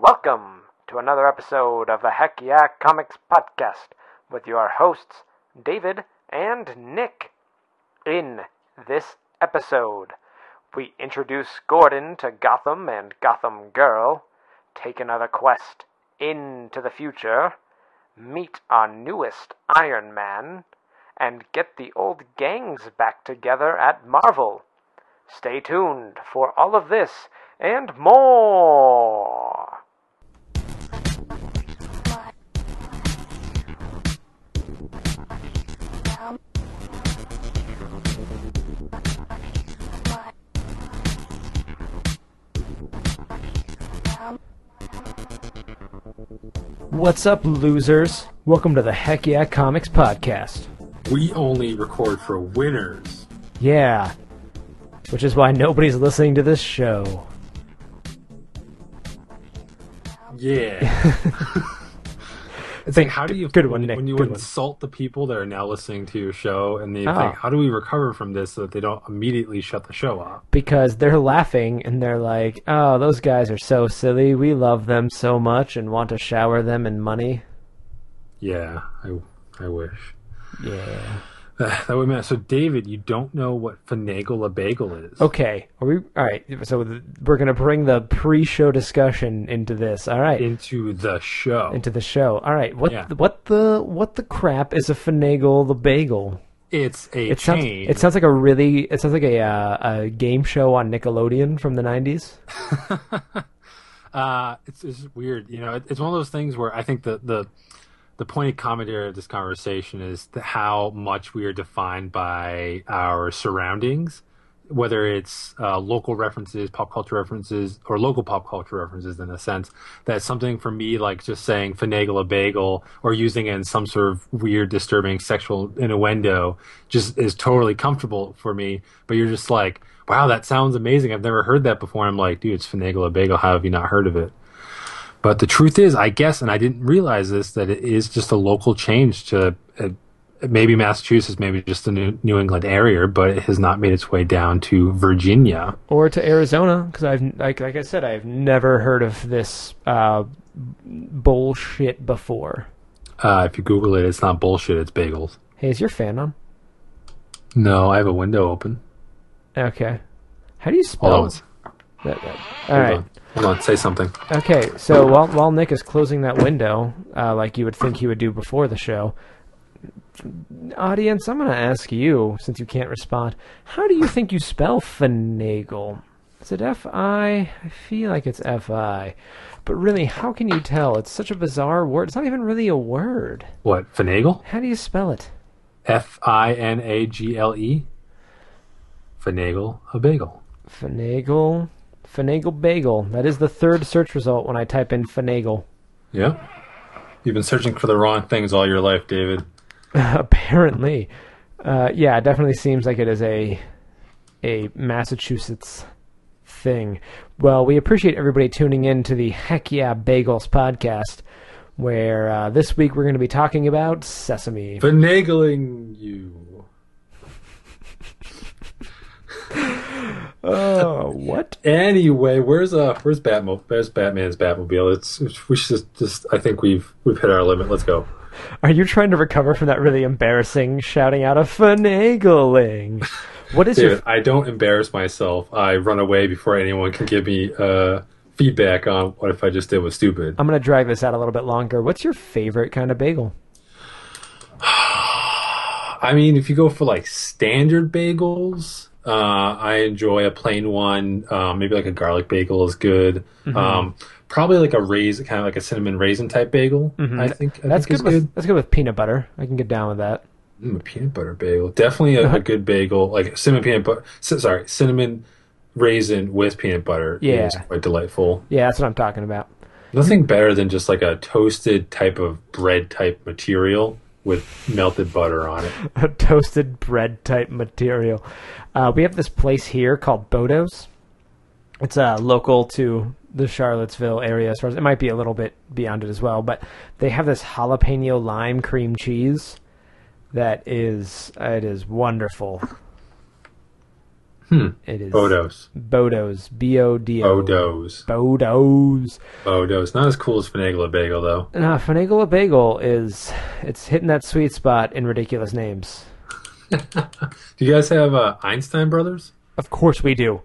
Welcome to another episode of the Heck Yeah Comics Podcast with your hosts, David and Nick. In this episode, we introduce Gordon to Gotham and Gotham Girl, take another quest into the future, meet our newest Iron Man, and get the old gangs back together at Marvel. Stay tuned for all of this and more. What's up, losers? Welcome to the Heck Yeah Comics Podcast. We only record for winners. Yeah, which is why nobody's listening to this show. Yeah. it's like how do you Good one, when, Nick, when you good one. insult the people that are now listening to your show and they Oh. think how do we recover from this so that they don't immediately shut the show off? because they're laughing and they're like, "Oh, those guys are so silly. We love them so much and want to shower them in money." Yeah, I I wish. Yeah. that would mean so David, you don't know what finagle a bagel is. Okay. Are we all right? So th- we're gonna bring the pre-show discussion into this. All right. Into the show. into the show. All right. What Yeah. what the what the crap is a finagle the bagel? it's a It sounds chain. it sounds like a really it sounds like a uh, a game show on Nickelodeon from the 90s. uh, it's, it's weird. You know, it, it's one of those things where I think the the the pointed commentary of this conversation is how much we are defined by our surroundings, whether it's uh, local references, pop culture references, or local pop culture references. In a sense, that something for me, like just saying "finagle a bagel" or using it in some sort of weird, disturbing sexual innuendo, just is totally comfortable for me. But you're just like, "Wow, that sounds amazing! I've never heard that before." I'm like, "Dude, it's finagle a bagel. How have you not heard of it?" But the truth is, I guess, and I didn't realize this, that it is just a local change to uh, maybe Massachusetts, maybe just the New, New England area, but it has not made its way down to Virginia. or to Arizona because I've like like I said I've never heard of this uh, bullshit before. Uh, if you Google it, it's not bullshit, it's bagels. Hey, is your fan on? No, I have a window open. Okay. How do you Hold spell on. that? that- Hold All right. on. Hold on. Say something. Okay. So while while Nick is closing that window, uh, like you would think he would do before the show, audience, I'm going to ask you since you can't respond. How do you think you spell finagle? Is it F I? I feel like it's F I. But really, how can you tell? It's such a bizarre word. It's not even really a word. What? Finagle? How do you spell it? F I N A G L E? Finagle a bagel. Finagle. Finagle bagel. That is the third search result when I type in finagle. Yeah. You've been searching for the wrong things all your life, David. Apparently. Uh, yeah, it definitely seems like it is a a Massachusetts thing. Well, we appreciate everybody tuning in to the Heck Yeah Bagels podcast, where uh, this week we're going to be talking about sesame. Finagling you. Oh, what? Anyway, where's uh where's Batmo where's Batman's Batmobile? It's, it's we should just, just I think we've we've hit our limit. Let's go. Are you trying to recover from that really embarrassing shouting out of finagling? What is your David, I don't embarrass myself. I run away before anyone can give me uh feedback on what if I just did was stupid. I'm going to drag this out a little bit longer. What's your favorite kind of bagel? I mean, if you go for like standard bagels, uh, I enjoy a plain one. Um, maybe like a garlic bagel is good. Mm-hmm. Um, probably like a raisin, kind of like a cinnamon raisin type bagel. I think I Mm-hmm. That's think good, with that's good with peanut butter. I can get down with that. Mm, a peanut butter bagel. Definitely a, a good bagel, like cinnamon peanut butter. Sorry, cinnamon raisin with peanut butter Yeah. is quite delightful. Yeah, that's what I'm talking about. Nothing better than just like a toasted type of bread type material with melted butter on it. A toasted bread type material. Uh, we have this place here called Bodo's. It's uh, local to the Charlottesville area, as far as it might be a little bit beyond it as well. But they have this jalapeno lime cream cheese that is it is wonderful. Hmm. It is Bodos. Bodos. B O D O. Bodos. Bodos. Bodos. Not as cool as Finagle a Bagel, though. Nah, Finagle a Bagel is it's hitting that sweet spot in ridiculous names. Do you guys have uh, Einstein Brothers? Of course we do.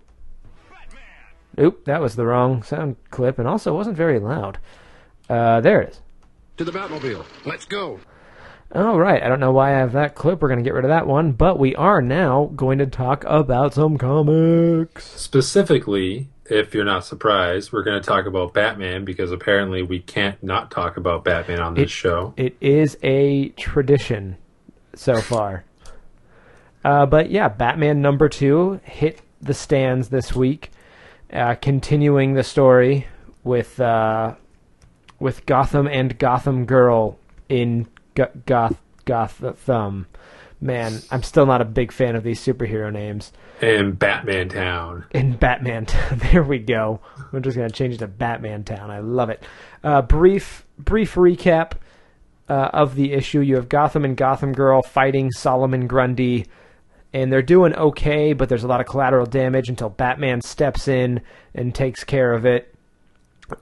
Oop, that was the wrong sound clip, and also wasn't very loud. Uh, there it is. To the Batmobile. Let's go. All right, I don't know why I have that clip. We're going to get rid of that one, but we are now going to talk about some comics. Specifically, if you're not surprised, we're going to talk about Batman because apparently we can't not talk about Batman on this It- show. It is a tradition so far. Uh, but yeah, Batman number two hit the stands this week, uh, continuing the story with uh, with Gotham and Gotham Girl in Go- Goth Gotham. Man, I'm still not a big fan of these superhero names. And Batman Town. in Batman. Town. there we go. I'm just gonna change it to Batman Town. I love it. Uh, brief, brief recap uh, of the issue. You have Gotham and Gotham Girl fighting Solomon Grundy, and they're doing okay, but there's a lot of collateral damage until Batman steps in and takes care of it.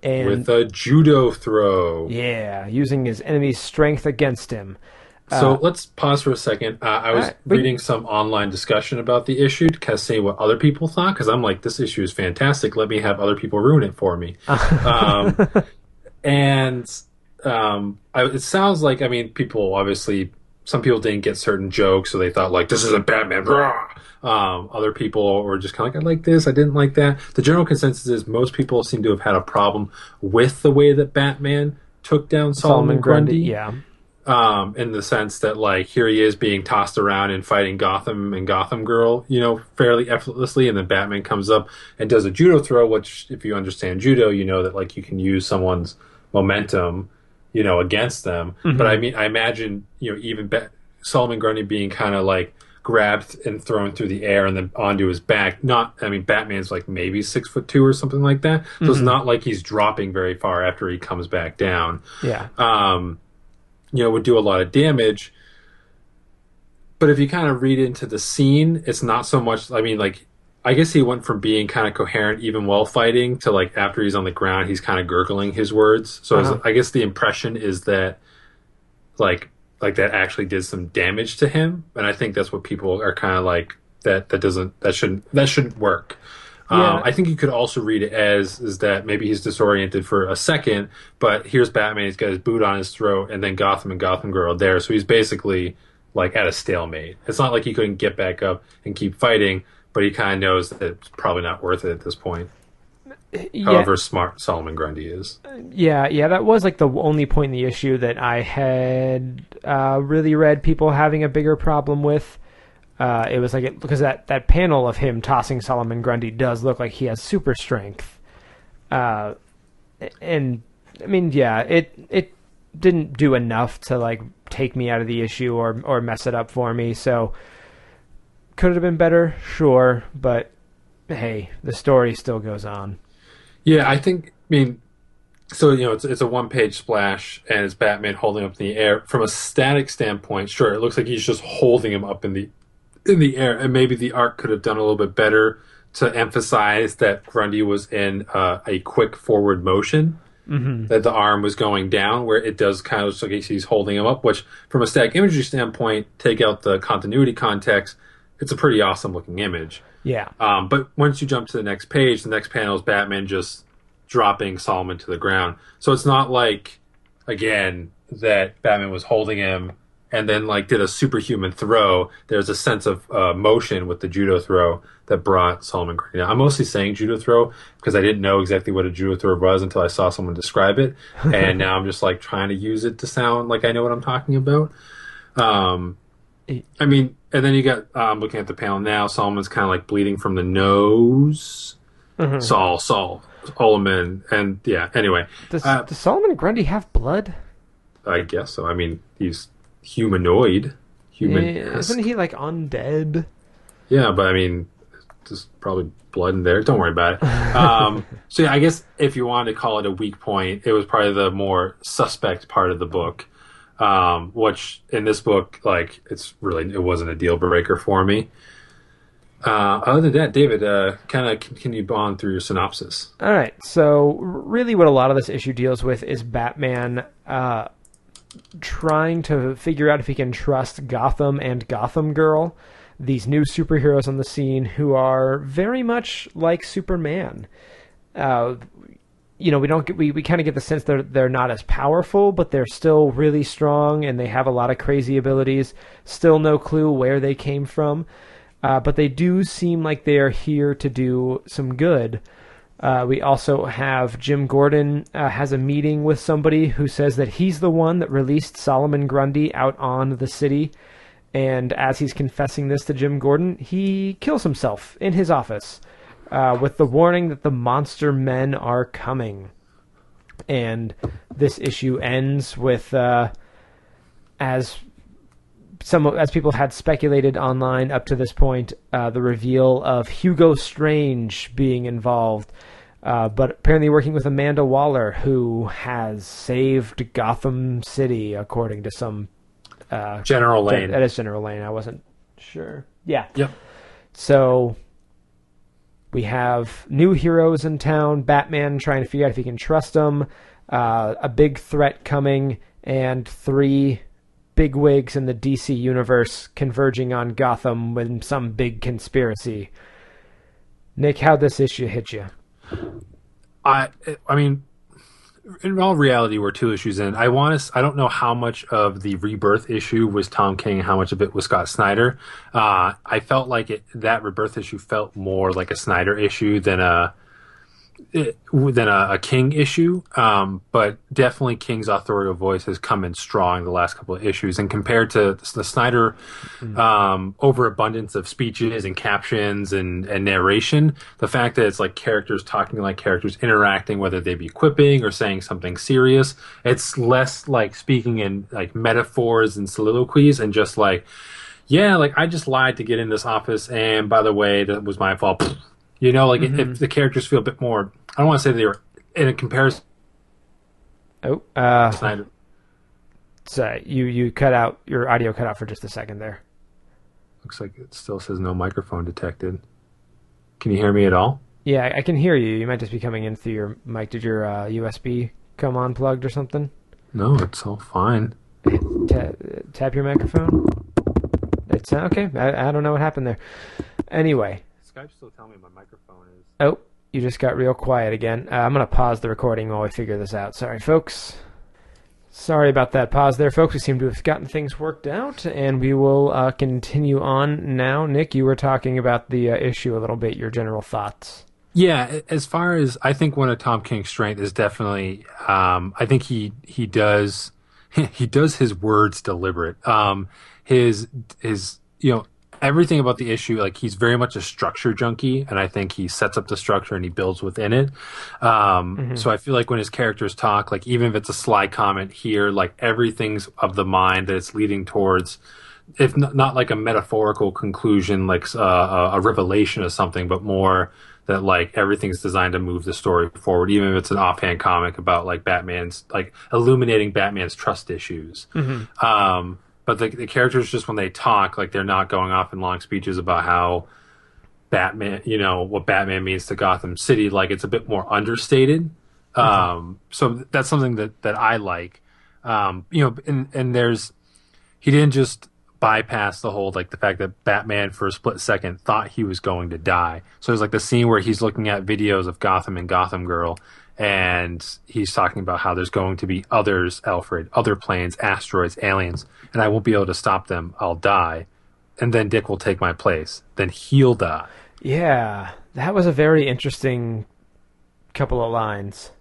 And with a judo throw. yeah, using his enemy's strength against him. So let's pause for a second. Uh, I was Alright, we- reading some online discussion about the issue to kind of say what other people thought because I'm like, this issue is fantastic. Let me have other people ruin it for me. um, and um, I, it sounds like, I mean, people obviously, some people didn't get certain jokes, so they thought like, this is a Batman. Um, other people were just kind of like, I like this, I didn't like that. The general consensus is most people seem to have had a problem with the way that Batman took down Solomon, Grundy Yeah. um, in the sense that like here he is being tossed around and fighting Gotham and Gotham Girl, you know, fairly effortlessly, and then Batman comes up and does a judo throw, which if you understand judo, you know that like you can use someone's momentum, you know, against them. But I mean, I imagine you know even ba- Solomon Grundy being kind of like grabbed and thrown through the air and then onto his back. Not, I mean, Batman's like maybe six foot two or something like that, so it's not like he's dropping very far after he comes back down Yeah. um, you know, would do a lot of damage. But if you kind of read into the scene, it's not so much. I mean, like, I guess he went from being kind of coherent even while fighting to like after he's on the ground, he's kind of gurgling his words. So Uh-huh. I guess the impression is that, like, like that actually did some damage to him, and I think that's what people are kind of like that. That doesn't. That shouldn't. That shouldn't work. Yeah. Um, I think you could also read it as is that maybe he's disoriented for a second, but here's Batman. He's got his boot on his throat, and then Gotham and Gotham Girl are there. So he's basically like at a stalemate. It's not like he couldn't get back up and keep fighting, but he kind of knows that it's probably not worth it at this point. Yeah. However smart Solomon Grundy is. Yeah, yeah, that was like the only point in the issue that I had uh, really read people having a bigger problem with. Uh, it was like it, because that, that panel of him tossing Solomon Grundy does look like he has super strength, uh, and I mean, yeah, it it didn't do enough to like take me out of the issue or or mess it up for me. So could it have been better? Sure, but hey, the story still goes on. Yeah, I think. I mean, so you know, it's it's a one page splash, and it's Batman holding up in the air. From a static standpoint, sure, it looks like he's just holding him up in the in the air, and maybe the art could have done a little bit better to emphasize that Grundy was in uh, a quick forward motion. Mm-hmm. That the arm was going down, where it does kind of look like he's holding him up. Which, from a static imagery standpoint, take out the continuity context, it's a pretty awesome looking image. Yeah, Um, but once you jump to the next page, the next panel is Batman just dropping Solomon to the ground. So it's not like, again, that Batman was holding him and then like did a superhuman throw. There's a sense of uh, motion with the judo throw that brought Solomon down. I'm mostly saying judo throw because I didn't know exactly what a judo throw was until I saw someone describe it, and now I'm just like trying to use it to sound like I know what I'm talking about. Um, I mean, and then you got um, looking at the panel now. Solomon's kind of like bleeding from the nose. Mm-hmm. Saul, Saul, Solomon, and yeah. Anyway, Does, Uh, does Solomon Grundy have blood? I guess so. I mean, he's humanoid, human. Isn't he like undead? Yeah, but I mean, there's probably blood in there. Don't worry about it. Um, so yeah, I guess if you wanted to call it a weak point, it was probably the more suspect part of the book. Um, which in this book, like, it's really it wasn't a deal breaker for me. Uh, other than that, David, uh, kind of continue on through your synopsis. All right. So, really, what a lot of this issue deals with is Batman uh, trying to figure out if he can trust Gotham and Gotham Girl, these new superheroes on the scene who are very much like Superman. You know, we don't get we, we kind of get the sense that they're not as powerful, but they're still really strong and they have a lot of crazy abilities. Still no clue where they came from, uh, but they do seem like they are here to do some good. Uh, we also have Jim Gordon uh, has a meeting with somebody who says that he's the one that released Solomon Grundy out on the city. And as he's confessing this to Jim Gordon, he kills himself in his office uh, with the warning that the monster men are coming. And this issue ends with, uh, as some as people had speculated online up to this point, uh, the reveal of Hugo Strange being involved, uh, but apparently working with Amanda Waller, who has saved Gotham City, according to some uh, General Lane. That is General Lane. I wasn't sure. Yeah. Yep. So we have new heroes in town. Batman trying to figure out if he can trust them. Uh, a big threat coming, and three bigwigs in the DC universe converging on Gotham with some big conspiracy. Nick, how'd this issue hit you? I I mean, in all reality, we're two issues in. I want to. I don't know how much of the rebirth issue was Tom King, how much of it was Scott Snyder. Uh, I felt like it that rebirth issue felt more like a Snyder issue than a it, than a, a King issue. Um, but definitely King's authorial voice has come in strong the last couple of issues, and compared to the Snyder um, overabundance of speeches and captions and, and narration, the fact that it's like characters talking like characters interacting, whether they be quipping or saying something serious, it's less like speaking in like metaphors and soliloquies and just like. Yeah, like I just lied to get in this office, and by the way, that was my fault. You know, like if the characters feel a bit more, I don't want to say they were in a comparison. Oh, uh, to Snyder. sorry, you you cut out your audio cut out for just a second there. Looks like it still says no microphone detected. Can you hear me at all? Yeah, I can hear you. You might just be coming in through your mic. Did your uh, USB come unplugged or something? No, it's all fine. Ta- tap your microphone. It's uh, okay. I, I don't know what happened there. Anyway, Skype's still telling me my microphone is. oh, you just got real quiet again. Uh, I'm gonna pause the recording while we figure this out. Sorry, folks. Sorry about that pause there, folks. We seem to have gotten things worked out, and we will uh, continue on now. Nick, you were talking about the uh, issue a little bit. Your general thoughts. Yeah, as far as I think one of Tom King's strength is definitely, um, I think he he does he does his words deliberate. Um, his his you know everything about the issue like he's very much a structure junkie and i think he sets up the structure and he builds within it. Um, so i feel like when his characters talk like even if it's a sly comment here like everything's of the mind that it's leading towards if not, not like a metaphorical conclusion like uh, a, a revelation of something but more that like everything's designed to move the story forward even if it's an offhand comic about like batman's like illuminating batman's trust issues. Um, but the, the characters just when they talk like they're not going off in long speeches about how batman you know what batman means to gotham city like it's a bit more understated. Um, so that's something that that i like. Um, you know and and there's he didn't just bypass the whole like the fact that batman for a split second thought he was going to die. So there's like the scene where he's looking at videos of gotham and gotham girl and he's talking about how there's going to be others alfred other planes asteroids aliens and i won't be able to stop them. I'll die. And then dick will take my place. Then he'll die. Yeah, that was a very interesting couple of lines.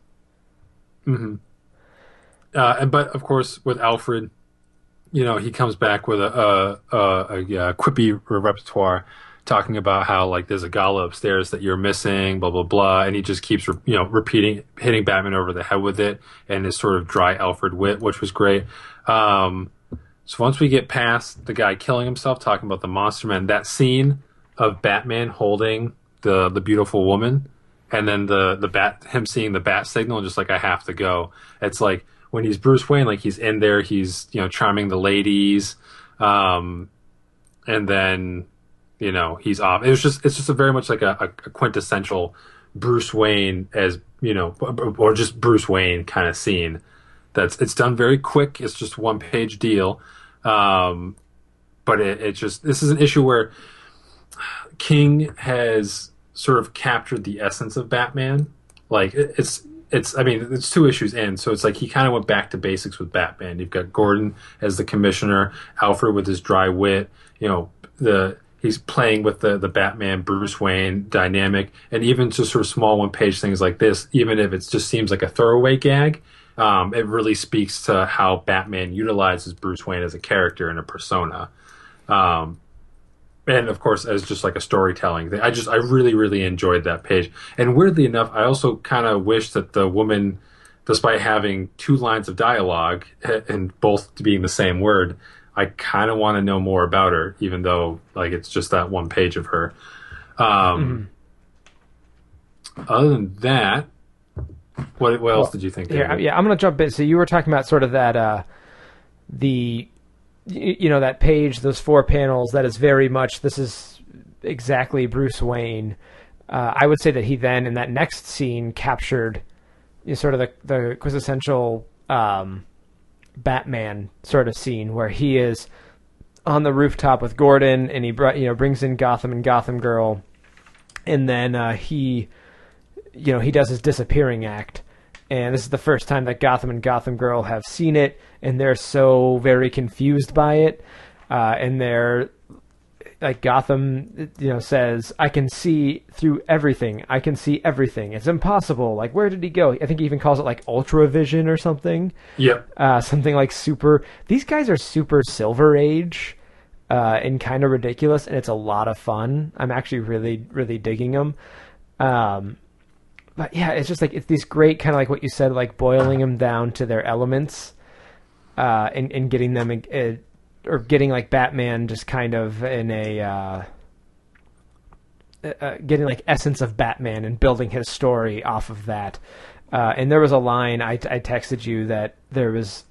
uh, and but of course with Alfred, you know, he comes back with a a, a, a, yeah, quippy repertoire, talking about how like there's a gala upstairs that you're missing, blah blah blah, and he just keeps re- you know repeating, hitting Batman over the head with it, and his sort of dry Alfred wit, which was great. Um, so once we get past the guy killing himself, talking about the monster man, that scene of Batman holding the the beautiful woman, and then the the bat him seeing the bat signal, just like I have to go. It's like when he's Bruce Wayne, like he's in there, he's you know charming the ladies, um, and then you know he's off. It was just it's just a very much like a, a quintessential Bruce Wayne as you know, or just Bruce Wayne kind of scene. That's it's done very quick. It's just one page deal, um, but it, it just this is an issue where King has sort of captured the essence of Batman. Like it, it's it's I mean it's two issues in, so it's like he kind of went back to basics with Batman. You've got Gordon as the commissioner, Alfred with his dry wit, you know the he's playing with the the Batman Bruce Wayne dynamic, and even just sort of small one page things like this, even if it just seems like a throwaway gag, um, it really speaks to how Batman utilizes Bruce Wayne as a character and a persona. Um, and of course, as just like a storytelling thing, I just I really really enjoyed that page. And weirdly enough, I also kind of wish that the woman, despite having two lines of dialogue and both being the same word, I kind of want to know more about her, even though like it's just that one page of her. Um, mm-hmm. Other than that, what what else did you think? Yeah, yeah, I'm gonna jump in. So you were talking about sort of that uh, the you know that page, those four panels. That is very much this is exactly Bruce Wayne. Uh, I would say that he then in that next scene captured you know, sort of the the quintessential um, Batman sort of scene where he is on the rooftop with Gordon and he you know brings in Gotham and Gotham Girl, and then uh, he you know he does his disappearing act. And this is the first time that Gotham and Gotham Girl have seen it, and they're so very confused by it. Uh, and they're like Gotham, you know, says, "I can see through everything. I can see everything. It's impossible. Like, where did he go? I think he even calls it like Ultra Vision or something. Yep. Uh, something like super. These guys are super Silver Age, uh, and kind of ridiculous, and it's a lot of fun. I'm actually really, really digging them. Um, but yeah, it's just like it's these great kind of like what you said, like boiling them down to their elements, uh, and and getting them. Uh, or getting like Batman just kind of in a uh, uh, uh, getting like essence of Batman and building his story off of that. Uh, and there was a line I, I texted you that there was,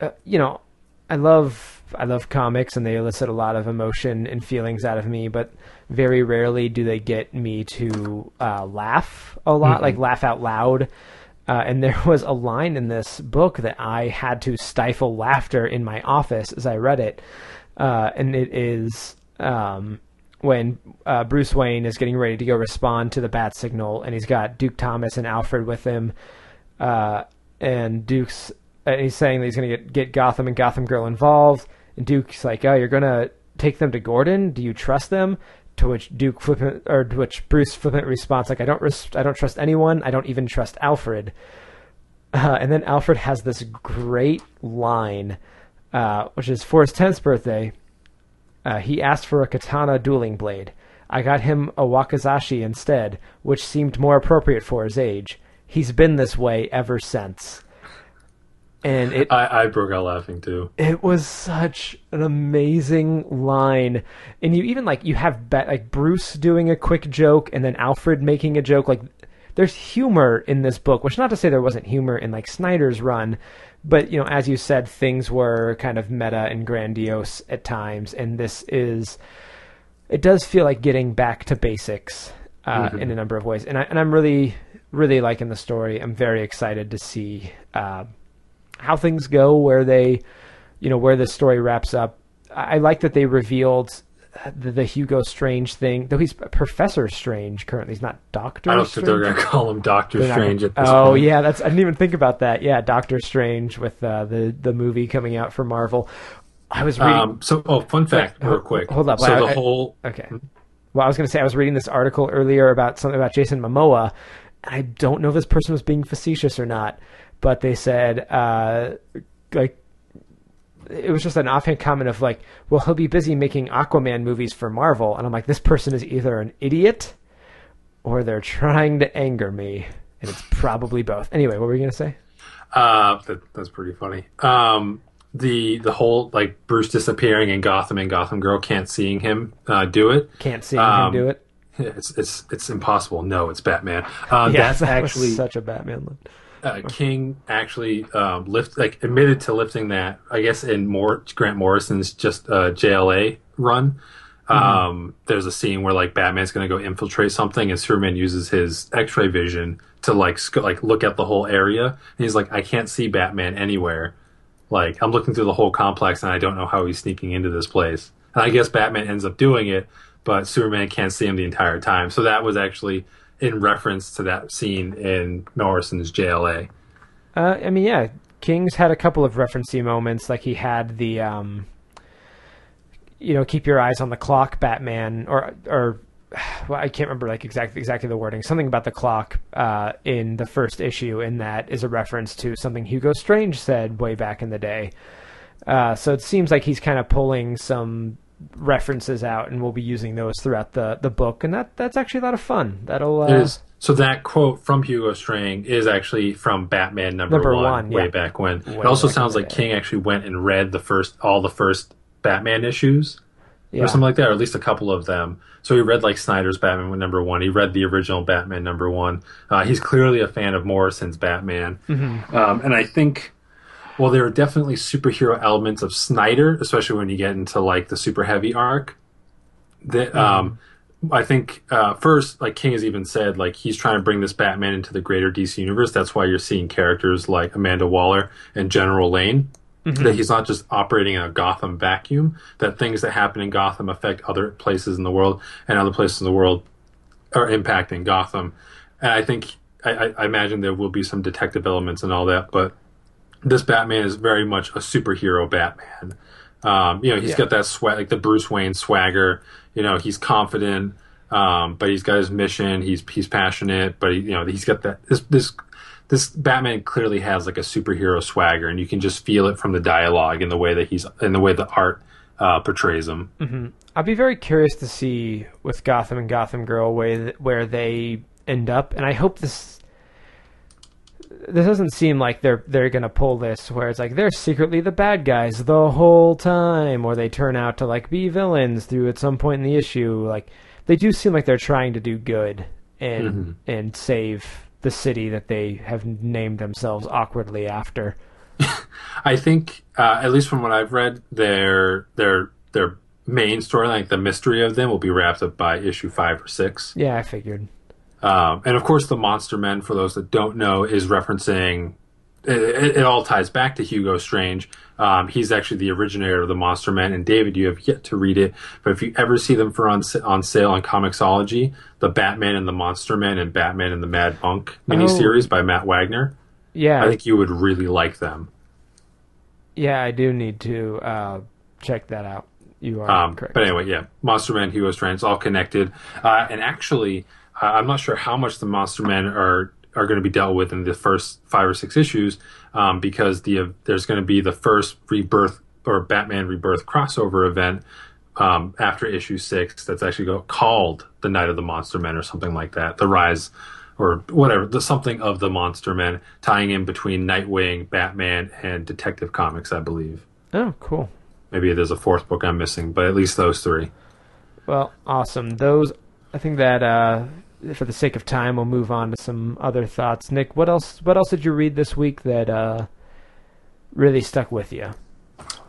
uh, you know, I love I love comics and they elicit a lot of emotion and feelings out of me, but very rarely do they get me to uh, laugh a lot, mm-hmm. like laugh out loud. Uh, and there was a line in this book that I had to stifle laughter in my office as I read it. Uh, and it is um, when uh, Bruce Wayne is getting ready to go respond to the bat signal, and he's got Duke Thomas and Alfred with him. Uh, and Duke's and he's saying that he's going to get Gotham and Gotham Girl involved. And Duke's like, "Oh, you're going to take them to Gordon? Do you trust them?" To which Duke flippant or to which Bruce flippant responds like, "I don't res- I don't trust anyone. I don't even trust Alfred." Uh, and then Alfred has this great line, uh, which is for his tenth birthday. Uh, he asked for a katana dueling blade. I got him a wakizashi instead, which seemed more appropriate for his age. He's been this way ever since and it I, I broke out laughing too. It was such an amazing line, and you even like you have be- like Bruce doing a quick joke, and then Alfred making a joke. Like there's humor in this book, which not to say there wasn't humor in like Snyder's run, but you know, as you said, things were kind of meta and grandiose at times, and this is it does feel like getting back to basics uh, mm-hmm. in a number of ways, and I and I'm really really liking the story. I'm very excited to see. Uh, how things go, where they, you know, where the story wraps up. I like that they revealed the, the, Hugo Strange thing, though he's Professor Strange currently. He's not Doctor. I don't Strange. think they're going to call him Doctor they're Strange not, at this oh, point. yeah, that's I didn't even think about that. Yeah, Doctor Strange with uh, the the movie coming out for Marvel. I was reading. Um, so, oh, fun fact, real quick. Hold up. So I, the whole. okay. Well, I was going to say I was reading this article earlier about something about Jason Momoa. And I don't know if this person was being facetious or not, but they said uh, like it was just an offhand comment of like, well, he'll be busy making Aquaman movies for Marvel, and I'm like, this person is either an idiot or they're trying to anger me, and it's probably both. Anyway, what were you gonna say? Uh, that, that's pretty funny. Um, the the whole like Bruce disappearing in Gotham and Gotham Girl can't seeing him uh, do it. Can't see um, him do it. It's it's it's impossible. No, it's Batman. Um, yeah, that's that actually such a Batman look uh, King actually um, lift like admitted to lifting that. I guess in more Grant Morrison's just uh, JLA run, Um, there's a scene where like Batman's going to go infiltrate something, and Superman uses his X-ray vision to like sc- like look at the whole area. And he's like, I can't see Batman anywhere. Like I'm looking through the whole complex, and I don't know how he's sneaking into this place. And I guess Batman ends up doing it, but Superman can't see him the entire time. So that was actually in reference to that scene in Morrison's JLA. Uh, I mean, yeah, King's had a couple of referencey moments, like he had the, um, you know, keep your eyes on the clock, Batman, or or well, I can't remember like exactly exactly the wording. Something about the clock uh, in the first issue, and that is a reference to something Hugo Strange said way back in the day. Uh, so it seems like he's kind of pulling some references out, and we'll be using those throughout the the book, and that that's actually a lot of fun. That'll uh. So that quote from Hugo Strange is actually from Batman number, Number one, one, way yeah. back when. Way it also sounds like. King actually went and read the first all the first Batman issues yeah. or something like that, or at least a couple of them. So he read like Snyder's Batman number one. He read the original Batman number one. Uh, he's clearly a fan of Morrison's Batman, Mm-hmm. um, and I think. Well, there are definitely superhero elements of Snyder, especially when you get into like the super heavy arc. That um, I think uh, first, like King has even said, like he's trying to bring this Batman into the greater DC universe. That's why you're seeing characters like Amanda Waller and General Lane. That he's not just operating in a Gotham vacuum. That things that happen in Gotham affect other places in the world, and other places in the world are impacting Gotham. And I think I, I, I imagine there will be some detective elements and all that, but this Batman is very much a superhero Batman. Um, you know, he's Yeah. got that swag, like the Bruce Wayne swagger. You know, he's confident, um, but he's got his mission. He's he's passionate, but he, you know, he's got that this this this Batman clearly has like a superhero swagger, and you can just feel it from the dialogue and the way that he's in the way the art uh, portrays him. I'd be very curious to see with Gotham and Gotham Girl where where they end up, and I hope this this doesn't seem like they're they're gonna pull this where it's like they're secretly the bad guys the whole time, or they turn out to like be villains through at some point in the issue. Like they do seem like they're trying to do good and and save the city that they have named themselves awkwardly after. I think, uh, at least from what I've read, their their their main storyline, like the mystery of them, will be wrapped up by issue five or six. Yeah, I figured. Um, and of course, the Monster Men, for those that don't know, is referencing. It, it, it all ties back to Hugo Strange. Um, he's actually the originator of the Monster Men. And David, you have yet to read it, but if you ever see them for on on sale on Comixology, the Batman and the Monster Men and Batman and the Mad Monk miniseries by Matt Wagner, Yeah, I think you would really like them. yeah, I do need to uh, check that out. You are Um, correct. but anyway, yeah, Monster Man, Hugo Strange, all connected. Uh, and actually, I'm not sure how much the Monster Men are are going to be dealt with in the first five or six issues, um, because the there's going to be the first rebirth or Batman Rebirth crossover event um, after issue six. That's actually go, called the Night of the Monster Men or something like that. The Rise. Or whatever, the something of the Monster Men, tying in between Nightwing, Batman, and Detective Comics, I believe. Oh, cool. Maybe there's a fourth book I'm missing, but at least those three. Well, awesome. Those, I think that uh, for the sake of time, we'll move on to some other thoughts. Nick, what else? What else did you read this week that uh, really stuck with you?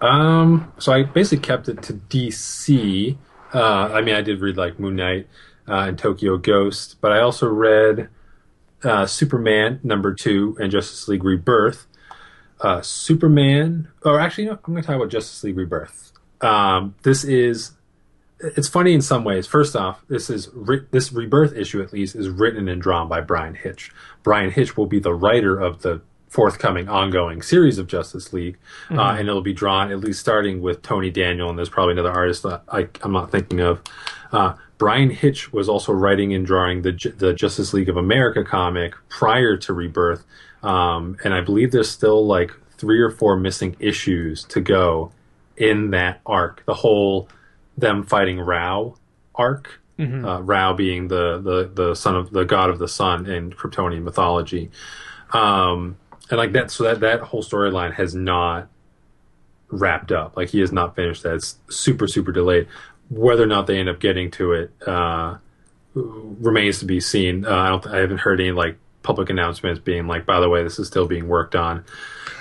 Um, so I basically kept it to DC. Uh, I mean, I did read like Moon Knight uh, and Tokyo Ghost, but I also read uh, Superman number two and Justice League Rebirth. Uh, Superman, or actually, no, I'm going to talk about Justice League Rebirth. Um, this is it's funny in some ways. First off, this is ri- this rebirth issue at least is written and drawn by Bryan Hitch. Bryan Hitch will be the writer of the forthcoming ongoing series of Justice League, uh, and it'll be drawn at least starting with Tony Daniel, and there's probably another artist that I, I'm not thinking of. Uh, Bryan Hitch was also writing and drawing the the Justice League of America comic prior to Rebirth, um, and I believe there's still like three or four missing issues to go in that arc. The whole them fighting Rao arc. Uh, Rao being the, the the son of the god of the sun in Kryptonian mythology, um, and like that. So that that whole storyline has not wrapped up. Like he has not finished that. It's super super delayed. Whether or not they end up getting to it uh, remains to be seen. Uh, I don't. I haven't heard any like public announcements being like, by the way, this is still being worked on.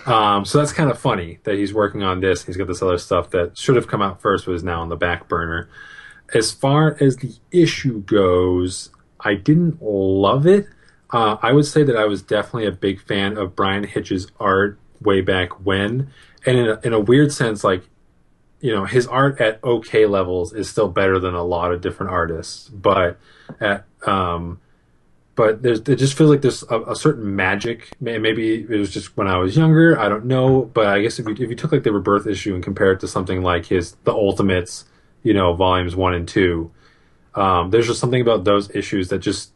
Um, so that's kind of funny that he's working on this. He's got this other stuff that should have come out first, but is now on the back burner. as far as the issue goes, I didn't love it. Uh, I would say that I was definitely a big fan of Bryan Hitch's art way back when, and in a, in a weird sense, like you know, his art at okay levels is still better than a lot of different artists, but at um, but there's it just feels like there's a, a, certain magic. Maybe it was just when I was younger. I don't know, but I guess if you if you took like the Rebirth issue and compare it to something like his the Ultimates, you know, volumes one and two, um, there's just something about those issues that just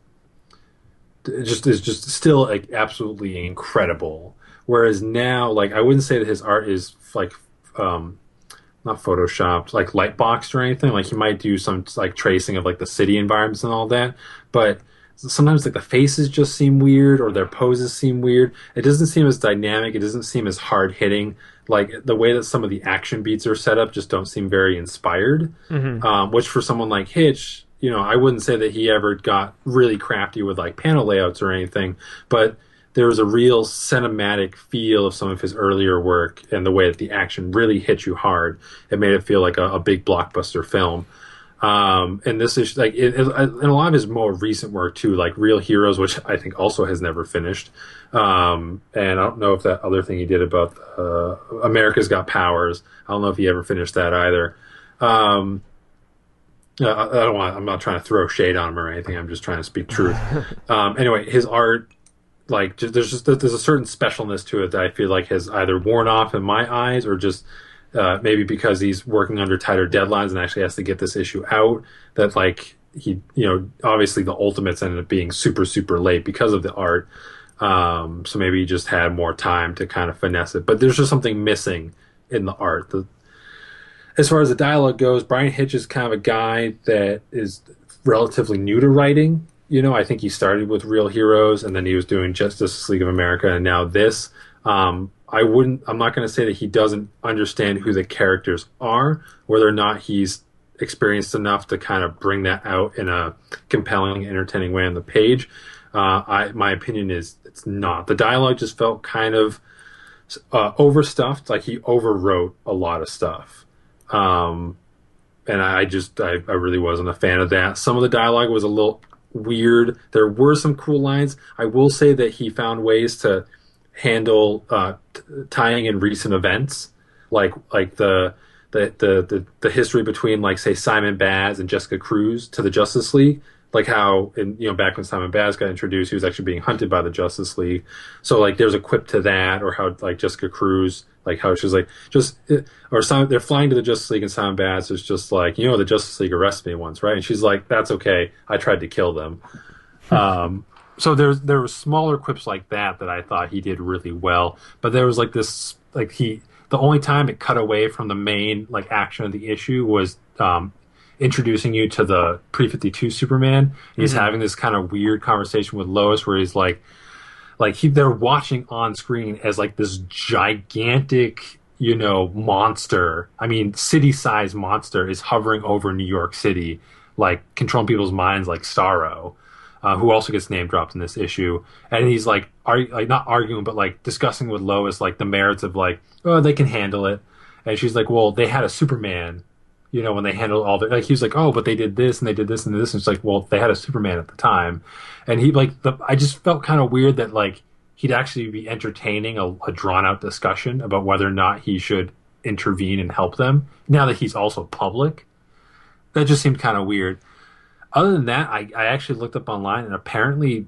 just is just still like absolutely incredible. Whereas now, like I wouldn't say that his art is like um, not photoshopped, like light boxed or anything. Like he might do some like tracing of like the city environments and all that, but sometimes like the faces just seem weird or their poses seem weird. It doesn't seem as dynamic. It doesn't seem as hard hitting. Like the way that some of the action beats are set up just don't seem very inspired. Mm-hmm. Um, which for someone like Hitch, you know, I wouldn't say that he ever got really crafty with like panel layouts or anything, but there was a real cinematic feel of some of his earlier work and the way that the action really hit you hard. It made it feel like a, a big blockbuster film. Um, and this is like it, it, and a lot of his more recent work too, like Real Heroes, which I think also has never finished. Um, and I don't know if that other thing he did about uh, America's Got Powers, I don't know if he ever finished that either. Um, I, I don't want. I'm not trying to throw shade on him or anything. I'm just trying to speak truth. um, anyway, his art, like, just, there's just there's a certain specialness to it that I feel like has either worn off in my eyes or just uh, maybe because he's working under tighter deadlines and actually has to get this issue out. That like he, you know, obviously the Ultimates ended up being super super late because of the art. Um, so maybe he just had more time to kind of finesse it. But there's just something missing in the art. The, as far as the dialogue goes, Bryan Hitch is kind of a guy that is relatively new to writing. You know, I think he started with Real Heroes and then he was doing Justice League of America and now this. Um, I wouldn't. I'm not going to say that he doesn't understand who the characters are, whether or not he's experienced enough to kind of bring that out in a compelling, entertaining way on the page. Uh, I my opinion is it's not. The dialogue just felt kind of uh, overstuffed. Like he overwrote a lot of stuff. Um, and I just I, I really wasn't a fan of that. Some of the dialogue was a little weird. There were some cool lines. I will say that he found ways to handle uh, t- tying in recent events, like like the, the the, the the history between like say Simon Baz and Jessica Cruz to the Justice League, like how in you know back when Simon Baz got introduced, he was actually being hunted by the Justice League. So like there's a quip to that, or how like Jessica Cruz, like how she's like just or some they're flying to the Justice League and Simon Baz is just like you know the Justice League arrested me once, right? And she's like that's okay, I tried to kill them. um, so there's there were smaller quips like that that I thought he did really well, but there was like this like he the only time it cut away from the main like action of the issue was um, introducing you to the pre fifty two Superman. He's mm-hmm. having this kind of weird conversation with Lois where he's like like he they're watching on screen as like this gigantic you know monster i mean city size monster is hovering over new york city like controlling people's minds like starro uh, who also gets name dropped in this issue, and he's like, are like not arguing, but like discussing with Lois like the merits of like, oh, they can handle it, and she's like, well, they had a Superman, you know, when they handled all the like, he was like, oh, but they did this and they did this and this, and it's like, well, they had a Superman at the time, and he like, the, I just felt kind of weird that like he'd actually be entertaining a, a drawn out discussion about whether or not he should intervene and help them now that he's also public. That just seemed kind of weird other than that, I, I actually looked up online and apparently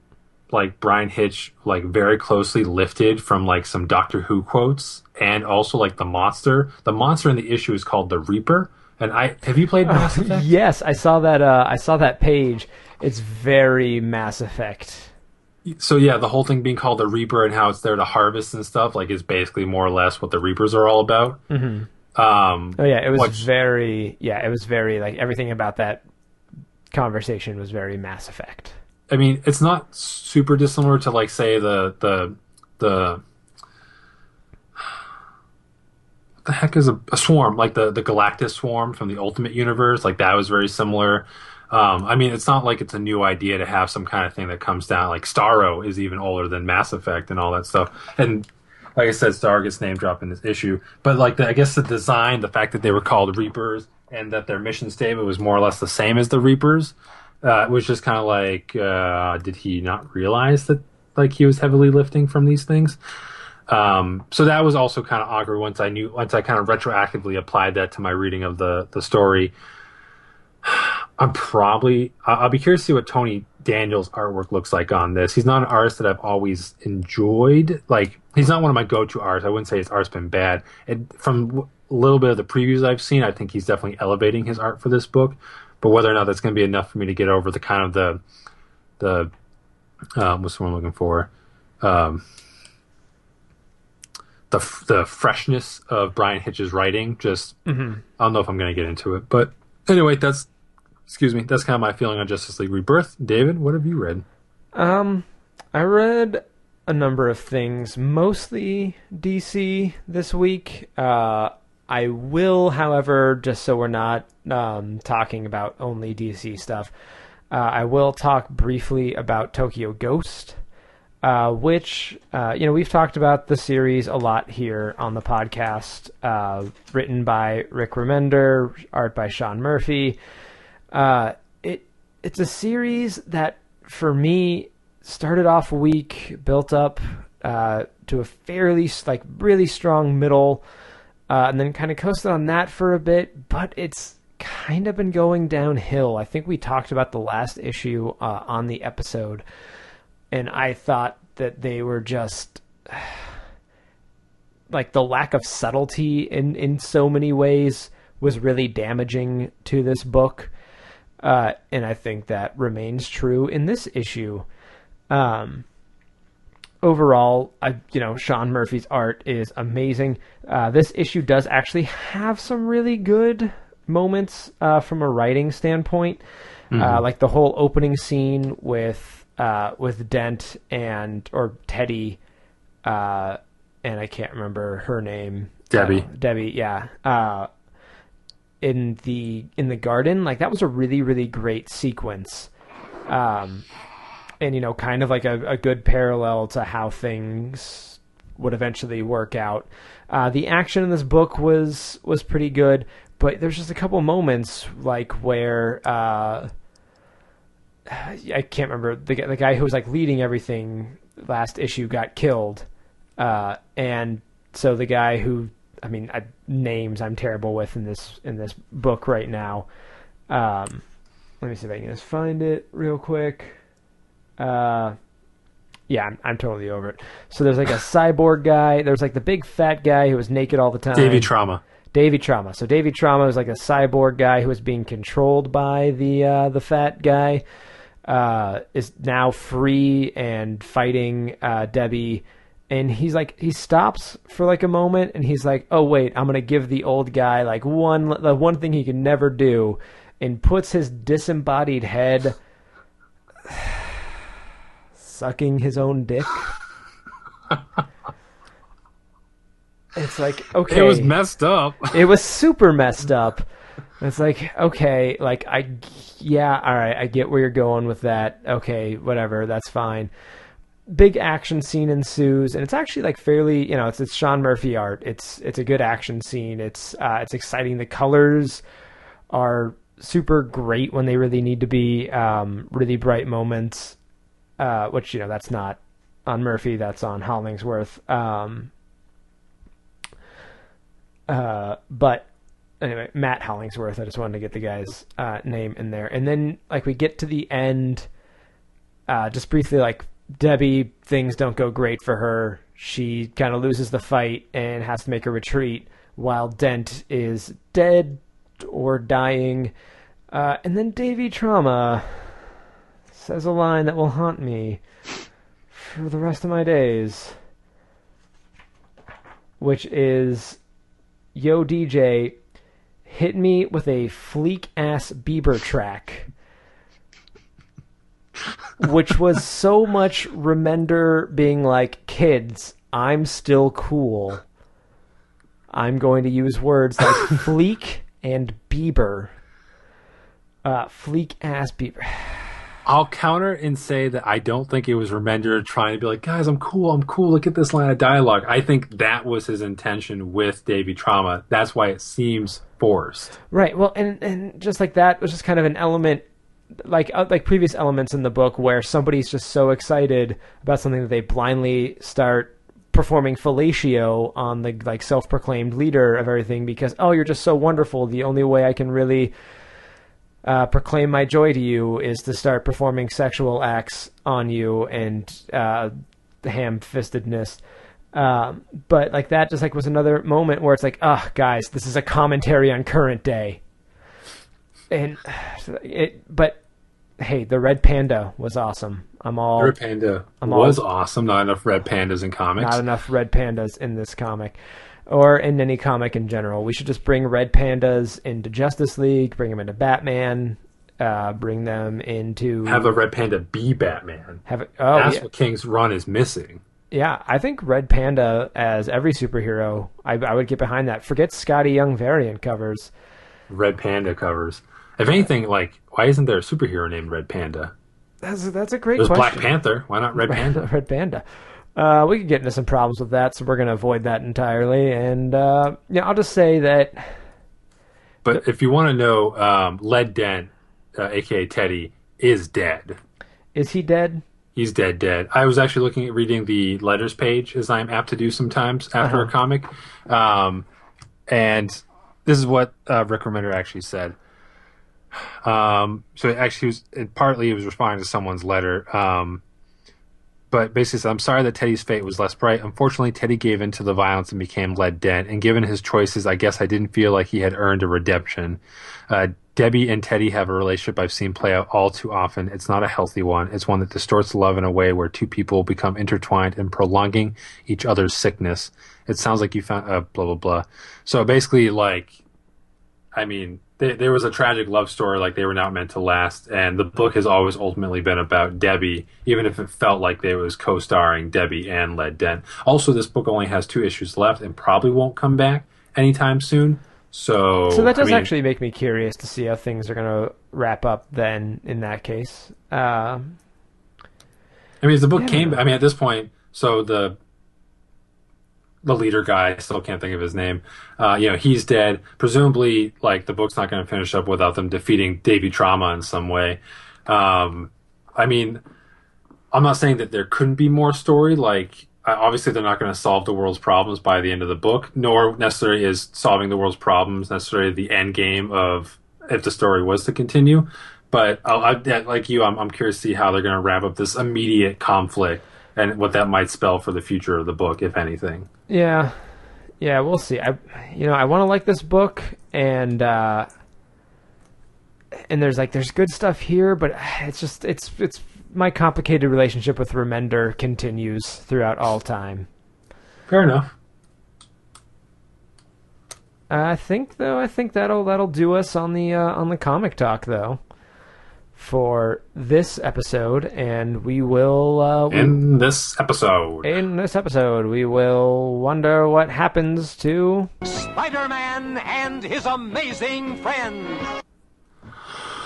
like Bryan Hitch like very closely lifted from like some Doctor Who quotes and also like the monster. The monster in the issue is called the Reaper. And I have you played Mass Effect? Uh, yes, I saw that. Uh, I saw that page. It's very Mass Effect. So yeah, the whole thing being called the Reaper and how it's there to harvest and stuff like is basically more or less what the Reapers are all about. Mm-hmm. Um, oh yeah, it was which, very yeah, it was very like everything about that conversation was very Mass Effect. I mean, it's not super dissimilar to like say the the the what the heck is a, a, swarm like the the Galactus swarm from the Ultimate Universe. Like that was very similar. Um, I mean, it's not like it's a new idea to have some kind of thing that comes down. Like Starro is even older than Mass Effect and all that stuff. And like I said, Star gets name dropped in this issue, but like the, I guess the design, the fact that they were called Reapers and that their mission statement was more or less the same as the Reapers, uh, was just kind of like, uh, did he not realize that like he was heavily lifting from these things? Um, so that was also kind of awkward once I knew once I kind of retroactively applied that to my reading of the the story. I'm probably I'll be curious to see what Tony Daniels artwork looks like on this. He's not an artist that I've always enjoyed. Like he's not one of my go-to artists. I wouldn't say his art's been bad. And from a little bit of the previews I've seen, I think he's definitely elevating his art for this book. But whether or not that's going to be enough for me to get over the kind of the the um, what's the one I'm looking for, um, the the freshness of Bryan Hitch's writing. Just Mm-hmm. I don't know if I'm going to get into it, but anyway, that's excuse me. That's kind of my feeling on Justice League Rebirth. David, what have you read? Um, I read a number of things, mostly DC this week. Uh, I will, however, just so we're not um, talking about only DC stuff, uh, I will talk briefly about Tokyo Ghost, uh, which, uh, you know, we've talked about the series a lot here on the podcast. Uh, written by Rick Remender, art by Sean Murphy. Uh, it it's a series that, for me, started off weak, built up uh, to a fairly like really strong middle, uh, and then kind of coasted on that for a bit. But it's kind of been going downhill. I think we talked about the last issue uh, on the episode, and I thought that they were just like the lack of subtlety in in so many ways was really damaging to this book. Uh, and I think that remains true in this issue. Um, overall, I, you know, Sean Murphy's art is amazing. Uh, this issue does actually have some really good moments uh, from a writing standpoint, uh, like the whole opening scene with uh, with Dent and or Teddy, uh, and I can't remember her name. Debbie. Uh, Debbie, yeah. In the in the garden, like that was a really really great sequence. Um, and you know, kind of like a, a good parallel to how things would eventually work out. Uh, the action in this book was was pretty good, but there's just a couple moments like where uh, I can't remember the the guy who was like leading everything last issue got killed, uh, and so the guy who I mean I, names I'm terrible with in this in this book right now. Um, let me see if I can just find it real quick. Uh, yeah, I'm, I'm totally over it. So there's like a cyborg guy. There's like the big fat guy who was naked all the time. Davy Trauma. Davy Trauma. So Davy Trauma was like a cyborg guy who was being controlled by the uh, the fat guy. Uh, is now free and fighting uh, Debbie, and he's like he stops for like a moment, and he's like, "Oh wait, I'm gonna give the old guy like one the one thing he can never do," and puts his disembodied head sucking his own dick. it's like okay, It was messed up. it was super messed up. It's like, okay, like I, yeah, all right, I get where you're going with that. Okay, whatever, that's fine. Big action scene ensues, and it's actually like fairly, you know, it's it's Sean Murphy art. It's it's a good action scene. It's uh, it's exciting. The colors are super great when they really need to be. Um, really bright moments, uh, which you know that's not on Murphy. That's on Hollingsworth. Um, uh, but anyway, Matt Hollingsworth. I just wanted to get the guy's uh, name in there, and then like we get to the end, uh, just briefly, like Debbie, things don't go great for her. She kind of loses the fight and has to make a retreat, while Dent is dead or dying, uh, and then Davy Trauma says a line that will haunt me for the rest of my days, which is yo DJ, hit me with a fleek ass Bieber track. Which was so much Remender being like, kids, I'm still cool. I'm going to use words like fleek and Bieber. Uh, fleek ass Bieber. I'll counter and say that I don't think it was Remender trying to be like, guys, I'm cool, I'm cool. Look at this line of dialogue. I think that was his intention with Davy Trauma. That's why it seems forced. Right. Well, and and just like that was just kind of an element, like uh, like previous elements in the book where somebody's just so excited about something that they blindly start performing fellatio on the like self-proclaimed leader of everything because oh you're just so wonderful. The only way I can really uh, proclaim my joy to you is to start performing sexual acts on you and uh, ham-fistedness. Um, but like that just like was another moment where it's like, oh, guys, this is a commentary on current day. And it, but hey, the red panda was awesome. I'm all Red Panda I'm was all- awesome. Not enough red pandas in comics. not enough red pandas in this comic or in any comic in general. We should just bring red pandas into Justice League, bring them into Batman, uh, bring them into Have a red panda be Batman. have it. Oh, That's yeah. what King's Run is missing. Yeah, I think Red Panda as every superhero, I, I would get behind that. Forget Skottie Young variant covers. Red Panda covers. If anything, like, why isn't there a superhero named Red Panda? That's that's a great There's Black. Panther. Why not Red Panda? Red Panda. Uh, we could get into some problems with that, so we're going to avoid that entirely. And uh, yeah, I'll just say that But if you want to know, um, Led Dent, uh, aka Teddy, is dead. is he dead? He's dead, dead. I was actually looking at reading the letters page, as I'm apt to do sometimes after Uh-huh. a comic. Um, and this is what uh, Rick Remender actually said. Um, so it actually was it, partly he was responding to someone's letter. Um, but basically said, I'm sorry that Teddy's fate was less bright. Unfortunately, Teddy gave in to the violence and became led dead. And given his choices, I guess I didn't feel like he had earned a redemption. Uh, Debbie and Teddy have a relationship I've seen play out all too often. It's not a healthy one. It's one that distorts love in a way where two people become intertwined and prolonging each other's sickness. It sounds like you found uh, blah blah blah. So basically, like, I mean, th- there was a tragic love story, like they were not meant to last, and the book has always ultimately been about Debbie, even if it felt like they was co-starring Debbie and Led Dent. Also, this book only has two issues left, and probably won't come back anytime soon. So, So that I does mean, actually make me curious to see how things are going to wrap up. Then, in that case, uh, I mean, as the book Yeah. came, I mean, at this point, so the the leader guy, I still can't think of his name. Uh, you know, he's dead. Presumably, like the book's not going to finish up without them defeating Davy Trauma in some way. Um, I mean, I'm not saying that there couldn't be more story. Like, uh, obviously, they're not going to solve the world's problems by the end of the book, nor necessarily is solving the world's problems necessarily the end game of if the story was to continue. But I, I, like you, I'm, I'm curious to see how they're going to wrap up this immediate conflict and what that might spell for the future of the book, if anything. yeah, yeah, we'll see. I, you know, I want to like this book, and uh, and there's like there's good stuff here, but it's just it's it's my complicated relationship with Remender continues throughout all time. Fair enough. I think though, I think that'll that'll do us on the uh, on the comic talk though for this episode, and we will uh, we- In this episode, in this episode we will wonder what happens to Spider-Man and his amazing friends.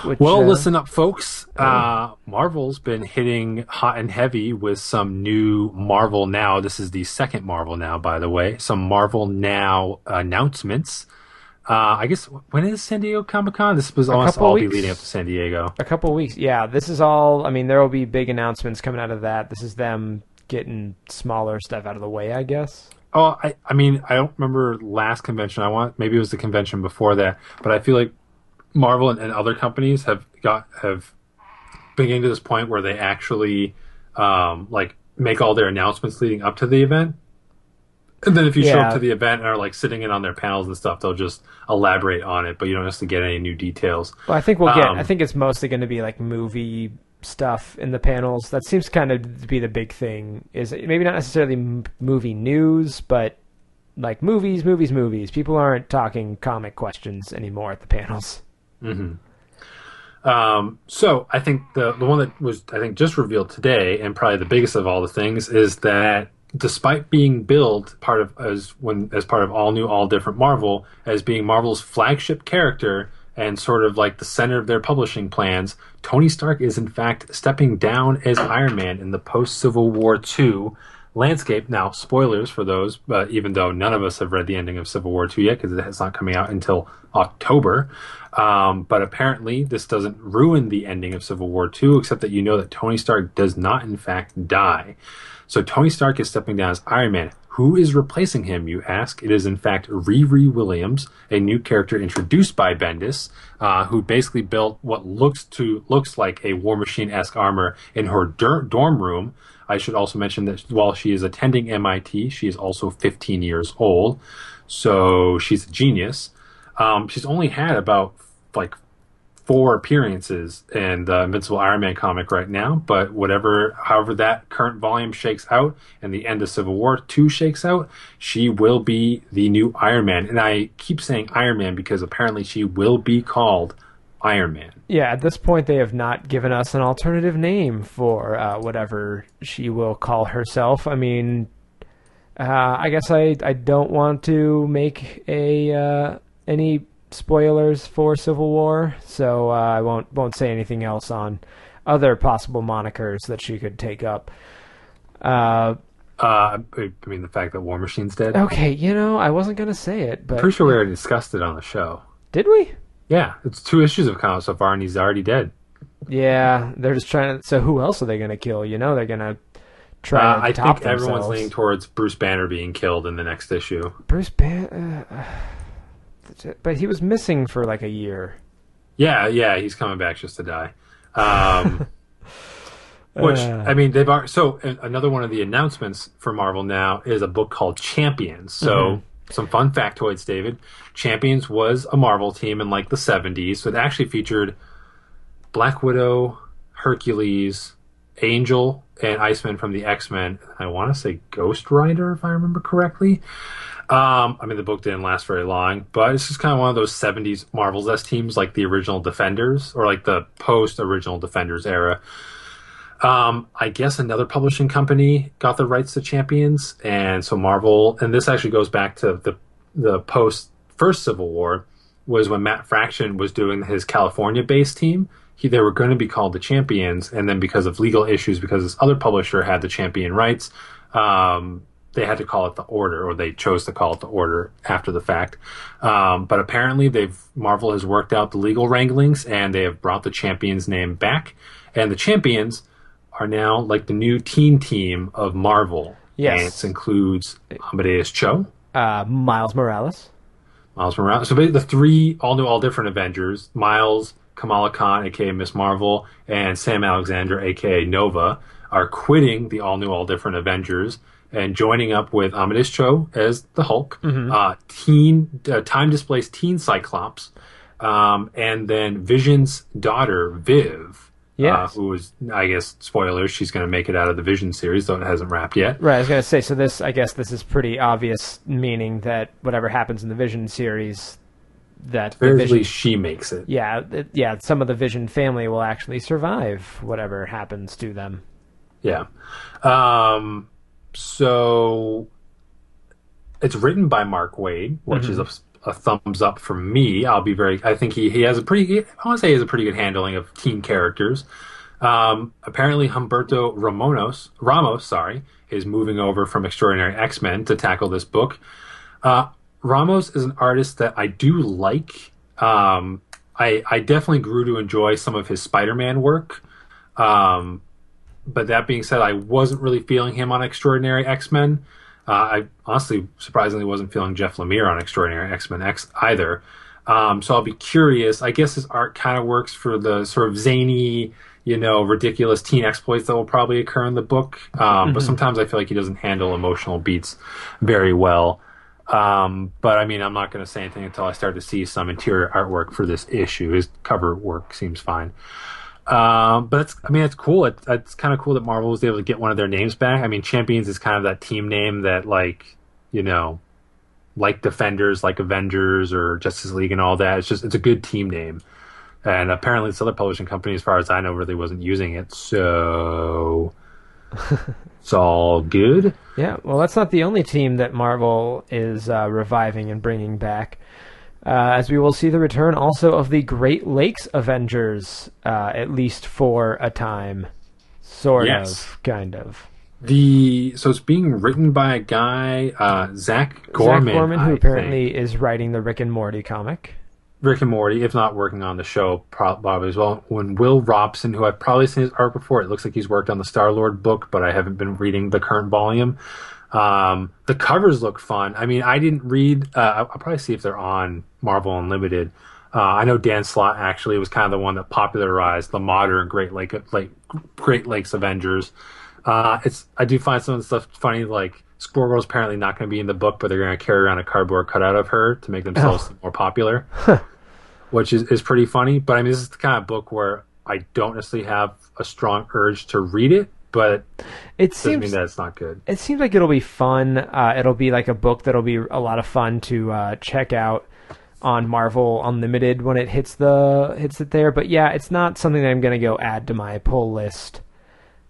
which, Well, uh, listen up, folks. Uh, Marvel's been hitting hot and heavy with some new Marvel Now. This is the second Marvel Now, by the way. Some Marvel Now announcements. Uh, I guess when is San Diego Comic Con? This was almost all be leading up to San Diego. a couple weeks. Yeah, this is all. I mean, there will be big announcements coming out of that. This is them getting smaller stuff out of the way, I guess. Oh, I, I mean, I don't remember last convention. I want maybe it was the convention before that, but I feel like Marvel and, and other companies have got have been getting to this point where they actually um, like make all their announcements leading up to the event. And then if you show up to the event and are like sitting in on their panels and stuff, they'll just elaborate on it, but you don't necessarily get any new details. Well, I think we'll get. Um, I think it's mostly going to be like movie stuff in the panels. That seems kind of to be the big thing. Is maybe not necessarily m- movie news, but like movies, movies, movies. People aren't talking comic questions anymore at the panels. Um, so I think the the one that was I think just revealed today, and probably the biggest of all the things, is that despite being billed part of as when as part of all new, all different Marvel as being Marvel's flagship character and sort of like the center of their publishing plans, Tony Stark is in fact stepping down as Iron Man in the post Civil War II landscape. Now, spoilers for those, but even though none of us have read the ending of Civil War II yet, because it's not coming out until October. Um, but apparently, this doesn't ruin the ending of Civil War II, except that you know that Tony Stark does not, in fact, die. So Tony Stark is stepping down as Iron Man. Who is replacing him, you ask? It is, in fact, Riri Williams, a new character introduced by Bendis, uh, who basically built what looks to looks like a War Machine esque armor in her dur- dorm room. I should also mention that while she is attending MIT, she is also 15 years old, so she's a genius. Um, she's only had about like four appearances in the Invincible Iron Man comic right now, but whatever, however that current volume shakes out and the end of Civil War 2 shakes out, she will be the new Iron Man. And I keep saying Iron Man because apparently she will be called Iron Man. Yeah, at this point, they have not given us an alternative name for uh, whatever she will call herself. I mean, uh, I guess I, I don't want to make a uh, any spoilers for Civil War, so uh, I won't won't say anything else on other possible monikers that she could take up. Uh, Uh, I mean, the fact that War Machine's dead. okay, you know, I wasn't gonna say it, but Pretty sure we already discussed it on the show. did we? Yeah, it's two issues of comics so far, and he's already dead. Yeah, they're just trying to. So who else are they gonna kill? You know, they're gonna try Uh, to I top think everyone's leaning towards Bruce Banner being killed in the next issue. Bruce Ban. Uh, uh, but he was missing for like a year. Yeah, yeah, he's coming back just to die. Um, which Uh. I mean, they've already, so another one of the announcements for Marvel now is a book called Champions. So Mm-hmm. some fun factoids, David. Champions was a Marvel team in like the '70s, so it actually featured Black Widow, Hercules, Angel, and Iceman from the X Men. I want to say Ghost Rider, if I remember correctly. Um, I mean, the book didn't last very long, but it's just kind of one of those 70s Marvel's S teams, like the original Defenders or like the post original Defenders era. Um, I guess another publishing company got the rights to Champions, and so Marvel, and this actually goes back to the the post first Civil War, was when Matt Fraction was doing his California based team. He, they were going to be called the Champions, and then because of legal issues, because this other publisher had the Champion rights, um, they had to call it the Order, or they chose to call it the Order after the fact. Um, but apparently, they've Marvel has worked out the legal wranglings, and they have brought the Champions name back, and the Champions are now like the new teen team of Marvel. Yes. and it includes Amadeus Cho, Uh, Miles Morales. Miles Morales. So the three all new, all different Avengers: Miles, Kamala Khan, aka Miss Marvel, and Sam Alexander, aka Nova, are quitting the all new, all different Avengers and joining up with Amadeus Cho as the Hulk, uh, teen, uh, time displaced teen Cyclops, um, and then Vision's daughter Viv. Yeah, Uh, who was, I guess, spoilers, she's going to make it out of the Vision series, though it hasn't wrapped yet. Right, I was gonna say. So this, I guess, this is pretty obvious, meaning that whatever happens in the Vision series, that Vision, least she makes it. yeah, it, yeah, some of the Vision family will actually survive whatever happens to them. Yeah. Um, so it's written by Mark Waid, which is a, a thumbs up for me. I'll be very. I think he he has a pretty. I want to say he has a pretty good handling of teen characters. Um, apparently, Humberto Ramonos Ramos, sorry, is moving over from Extraordinary X Men to tackle this book. Uh, Ramos is an artist that I do like. Um, I I definitely grew to enjoy some of his Spider Man work. Um, but that being said, I wasn't really feeling him on Extraordinary X Men. Uh, I honestly, surprisingly, wasn't feeling Jeff Lemire on Extraordinary X Men X either. Um, so I'll be curious. I guess his art kind of works for the sort of zany, you know, ridiculous teen exploits that will probably occur in the book. Um, But sometimes I feel like he doesn't handle emotional beats very well. Um, but I mean, I'm not going to say anything until I start to see some interior artwork for this issue. His cover work seems fine. Um, but it's, I mean, it's cool. It, it's kind of cool that Marvel was able to get one of their names back. I mean, Champions is kind of that team name that, like, you know, like Defenders, like Avengers or Justice League and all that. It's just, it's a good team name. And apparently, this other publishing company, as far as I know, really wasn't using it. So it's all good. Yeah, well, that's not the only team that Marvel is uh, reviving and bringing back. Uh, as we will see the return also of the Great Lakes Avengers, uh, at least for a time. Sort Yes. of, kind of. The so it's being written by a guy, uh, Zac Gorman, Zac Gorman, who I apparently think. is writing the Rick and Morty comic. Rick and Morty, if not working on the show, probably as well. When Will Robson, who I've probably seen his art before, it looks like he's worked on the Star Lord book, but I haven't been reading the current volume. Um, the covers look fun. I mean, I didn't read. Uh, I'll probably see if they're on Marvel Unlimited. Uh, I know Dan Slott actually was kind of the one that popularized the modern Great Lake, like Great Lakes Avengers. Uh, it's I do find some of the stuff funny, like Squirrel Girl's apparently not going to be in the book, but they're going to carry around a cardboard cutout of her to make themselves Oh. more popular, which is, is pretty funny. But I mean, this is the kind of book where I don't necessarily have a strong urge to read it, but It doesn't mean seems that it's not good. it seems like it'll be fun. Uh, it'll be like a book that'll be a lot of fun to uh, check out on Marvel Unlimited when it hits the hits it there. But yeah, it's not something that I'm going to go add to my pull list.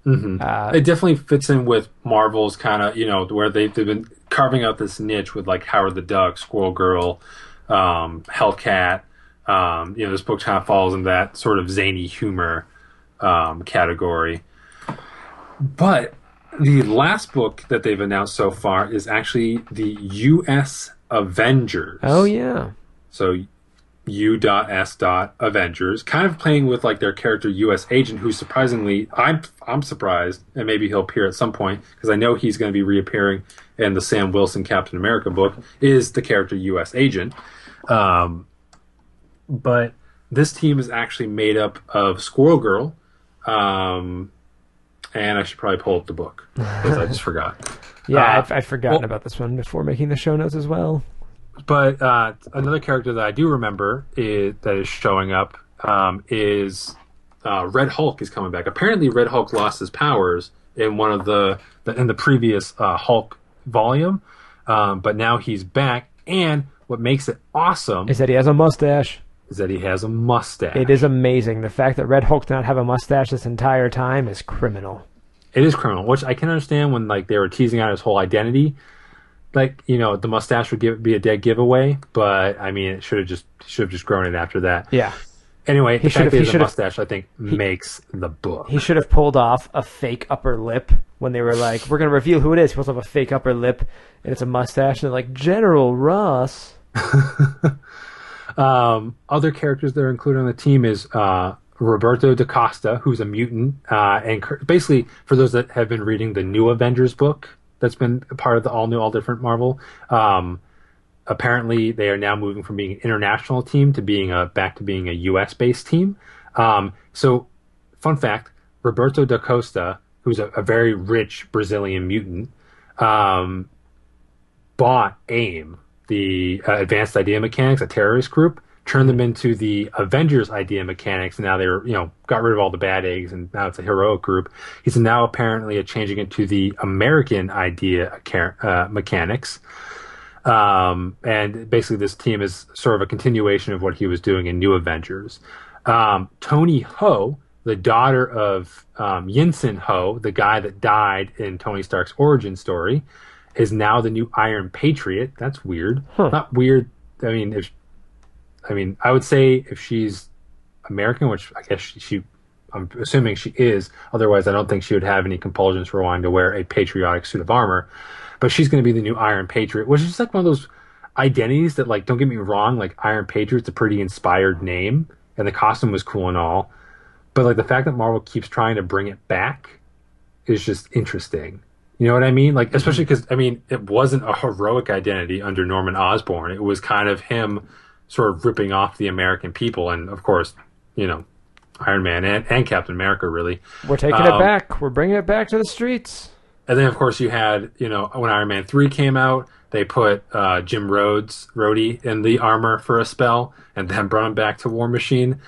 Uh, It definitely fits in with Marvel's kind of, you know, where they've, they've been carving out this niche with like Howard the Duck, Squirrel Girl, um, Hellcat. Um, you know, this book kind of falls in that sort of zany humor um, category. But the last book that they've announced so far is actually the U.S. Avengers. oh yeah, So U.S. Avengers, kind of playing with like their character U.S. Agent, who surprisingly, I'm I'm surprised, and maybe he'll appear at some point because I know he's going to be reappearing in the Sam Wilson Captain America book. Is the character U.S. Agent? Um, but this team is actually made up of Squirrel Girl, um, and I should probably pull up the book because I just forgot. yeah. Uh, I've, I've forgotten well- about this one before making the show notes as well. But uh, another character that I do remember is, that is showing up um, is uh, Red Hulk is coming back. Apparently, Red Hulk lost his powers in one of the, the in the previous uh, Hulk volume, um, but now he's back. And what makes it awesome Is that he has a mustache? Is that he has a mustache. It is amazing. The fact that Red Hulk did not have a mustache this entire time is criminal. It is criminal, which I can understand when like they were teasing out his whole identity. Like you know, the mustache would give, be a dead giveaway, but I mean, it should have just should have just grown it after that. Yeah. Anyway, the should've- fact that he he has a mustache, I think, makes the book. He should have pulled off a fake upper lip when they were like, "We're gonna reveal who it is." He pulls off a fake upper lip, and it's a mustache. And they're like, "General Ross." Um, other characters that are included on the team is uh, Roberto da Costa, who's a mutant, uh, and basically for those that have been reading the New Avengers book, that's been part of the all new, all different Marvel. Um, apparently, they are now moving from being an international team to being a back to being a U.S. based team. Um, so, fun fact: Roberto da Costa, who's a, a very rich Brazilian mutant, um, bought AIM, the uh, Advanced Idea Mechanics, a terrorist group, turned them into the Avengers Idea Mechanics, and now they're you know got rid of all the bad eggs, and now it's a heroic group. He's now apparently changing it to the American Idea uh, Mechanics. Um, and basically, this team is sort of a continuation of what he was doing in New Avengers. Um, Toni Ho, the daughter of um, Yinsen Ho, the guy that died in Tony Stark's origin story, is now the new Iron Patriot. That's weird. Not weird. I mean, if I mean, I would say if she's American, which I guess she, she I'm assuming she is. Otherwise, I don't think she would have any compulsions for wanting to wear a patriotic suit of armor. But she's going to be the new Iron Patriot, which is just like one of those identities that, like, don't get me wrong, like Iron Patriot's a pretty inspired name, and the costume was cool and all. But like the fact that Marvel keeps trying to bring it back is just interesting. You know what I mean? Like, especially because I mean, it wasn't a heroic identity under Norman Osborn. It was kind of him sort of ripping off the American people, and of course, you know, Iron Man and, and Captain America really. We're taking it Um, back. We're bringing it back to the streets. And then, of course, you had, you know, when Iron Man 3 came out, they put uh, Jim Rhodes, Rhodey, in the armor for a spell and then brought him back to War Machine.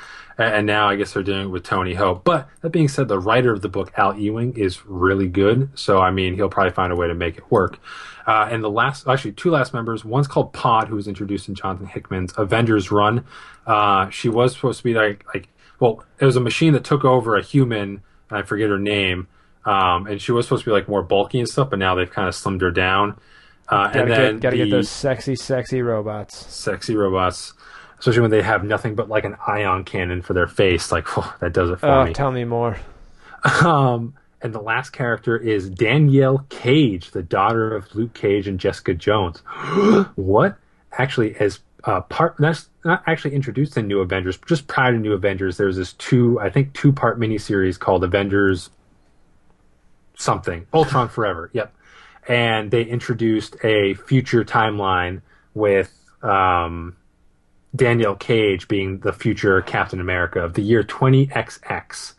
And now I guess they're doing it with Toni Ho. But that being said, the writer of the book, Al Ewing, is really good. So, I mean, he'll probably find a way to make it work. Uh, and the last, actually, two last members. One's called Pod, who was introduced in Jonathan Hickman's Avengers run. Uh, she was supposed to be like, like, well, it was a machine that took over a human, and I forget her name. Um, and she was supposed to be like more bulky and stuff, but now they've kind of slimmed her down. Uh, and then get, gotta the get those sexy, sexy robots. sexy robots, especially when they have nothing but like an ion cannon for their face. Like that does it for Oh, me. tell me more. Um, and the last character is Danielle Cage, the daughter of Luke Cage and Jessica Jones. what? Actually, as uh, part that's not actually introduced in New Avengers, but just prior to New Avengers, there's this two, I think, two part miniseries called Avengers something Ultron Forever. Yep, and they introduced a future timeline with um, Danielle Cage being the future Captain America of the year 20XX.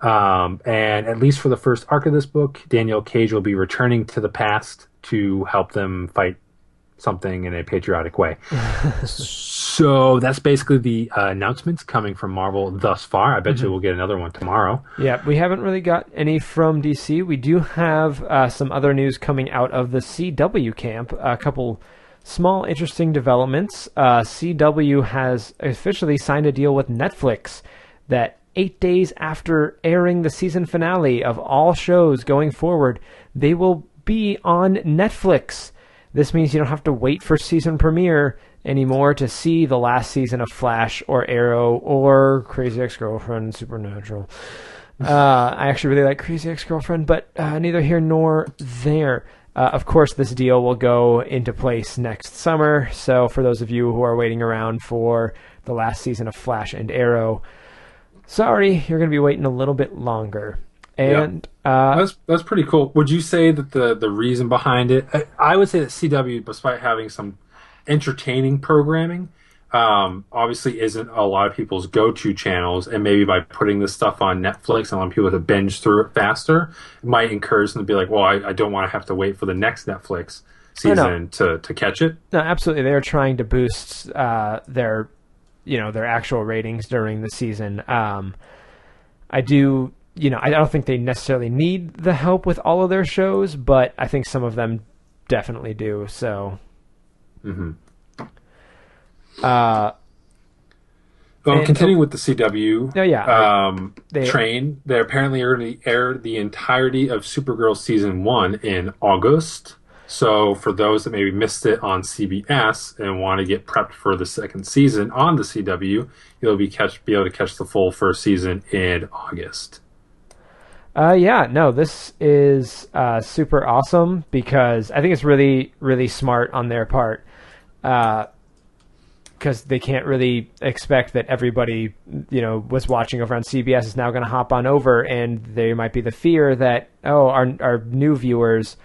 Um, and at least for the first arc of this book, Danielle Cage will be returning to the past to help them fight something in a patriotic way. so that's basically the uh, announcements coming from Marvel thus far. I bet you we'll get another one tomorrow. Yeah, we haven't really got any from DC. We do have uh, some other news coming out of the CW camp. A couple small, interesting developments. Uh, CW has officially signed a deal with Netflix that eight days after airing the season finale of all shows going forward, they will be on Netflix. This means you don't have to wait for season premiere anymore to see the last season of Flash or Arrow or Crazy Ex Girlfriend, Supernatural. Uh, I actually really like Crazy Ex Girlfriend, but uh, neither here nor there. Uh, of course, this deal will go into place next summer. So, for those of you who are waiting around for the last season of Flash and Arrow, sorry, you're going to be waiting a little bit longer. And uh, That's that's pretty cool. Would you say that the the reason behind it? I, I would say that CW, despite having some entertaining programming, um, obviously isn't a lot of people's go to channels. And maybe by putting this stuff on Netflix and allowing people to binge through it faster, it might encourage them to be like, well, I, I don't want to have to wait for the next Netflix know. season to to catch it. No, absolutely. They are trying to boost uh, their, you know, their actual ratings during the season. Um, I do, you know, I don't think they necessarily need the help with all of their shows, but I think some of them definitely do. So, Mhm. Uh, Well, And- continuing with the CW, Oh, yeah. um, They- train. They apparently are going to air the entirety of Supergirl season one in August. So, for those that maybe missed it on CBS and want to get prepped for the second season on the CW, you'll be catch be able to catch the full first season in August. Uh, yeah, no, this is uh, super awesome because I think it's really, really smart on their part. Because they can't really expect that everybody, you know, was watching over on CBS is now going to hop on over, and there might be the fear that oh, our our new viewers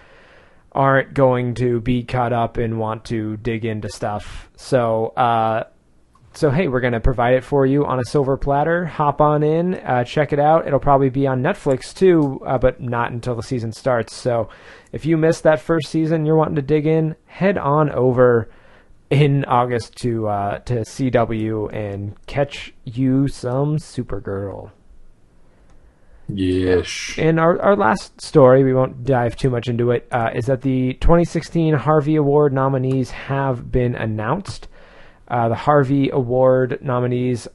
aren't going to be caught up and want to dig into stuff. So, uh, so hey, we're gonna provide it for you on a silver platter. Hop on in, uh, check it out. It'll probably be on Netflix too, uh, but not until the season starts. So if you missed that first season, you're wanting to dig in, head on over in August to uh, to CW and catch you some Supergirl. Yes. And our, our last story, we won't dive too much into it, uh, is that the 2016 Harvey Award nominees have been announced. Uh, the Harvey Award nominees,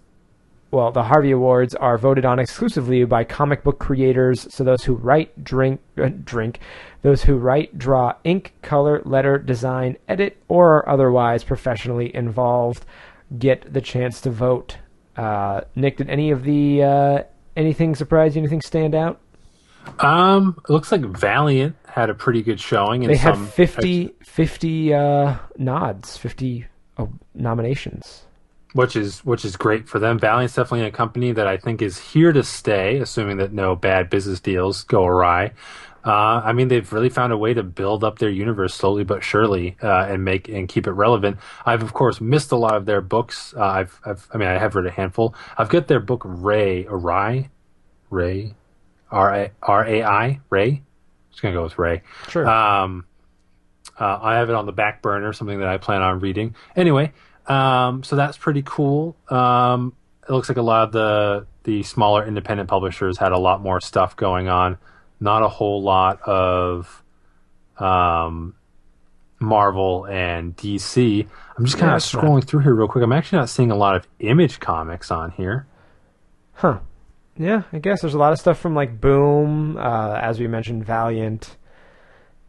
well, the Harvey Awards are voted on exclusively by comic book creators. So those who write, drink, uh, drink, those who write, draw, ink, color, letter, design, edit, or are otherwise professionally involved get the chance to vote. Uh, Nick, did any of the uh, anything surprise you? Anything stand out? Um, it looks like Valiant had a pretty good showing. In They had some 50, 50 uh, nods, 50 uh, nominations. which is which is great for them. Valiant's definitely a company that I think is here to stay, assuming that no bad business deals go awry. Uh, I mean, they've really found a way to build up their universe slowly but surely, uh, and make and keep it relevant. I've of course missed a lot of their books. Uh, I've, I've, I mean, I have read a handful. I've got their book Ray, Rai, Ray, R A R A I, Ray. Just gonna go with Ray. Sure. Um, uh, I have it on the back burner, something that I plan on reading. Anyway, um, so that's pretty cool. Um, it looks like a lot of the the smaller independent publishers had a lot more stuff going on. Not a whole lot of um, Marvel and DC. I'm just kind Yeah, of not- scrolling through here real quick. I'm actually not seeing a lot of Image comics on here. Huh. Yeah, I guess there's a lot of stuff from like Boom, uh, as we mentioned, Valiant.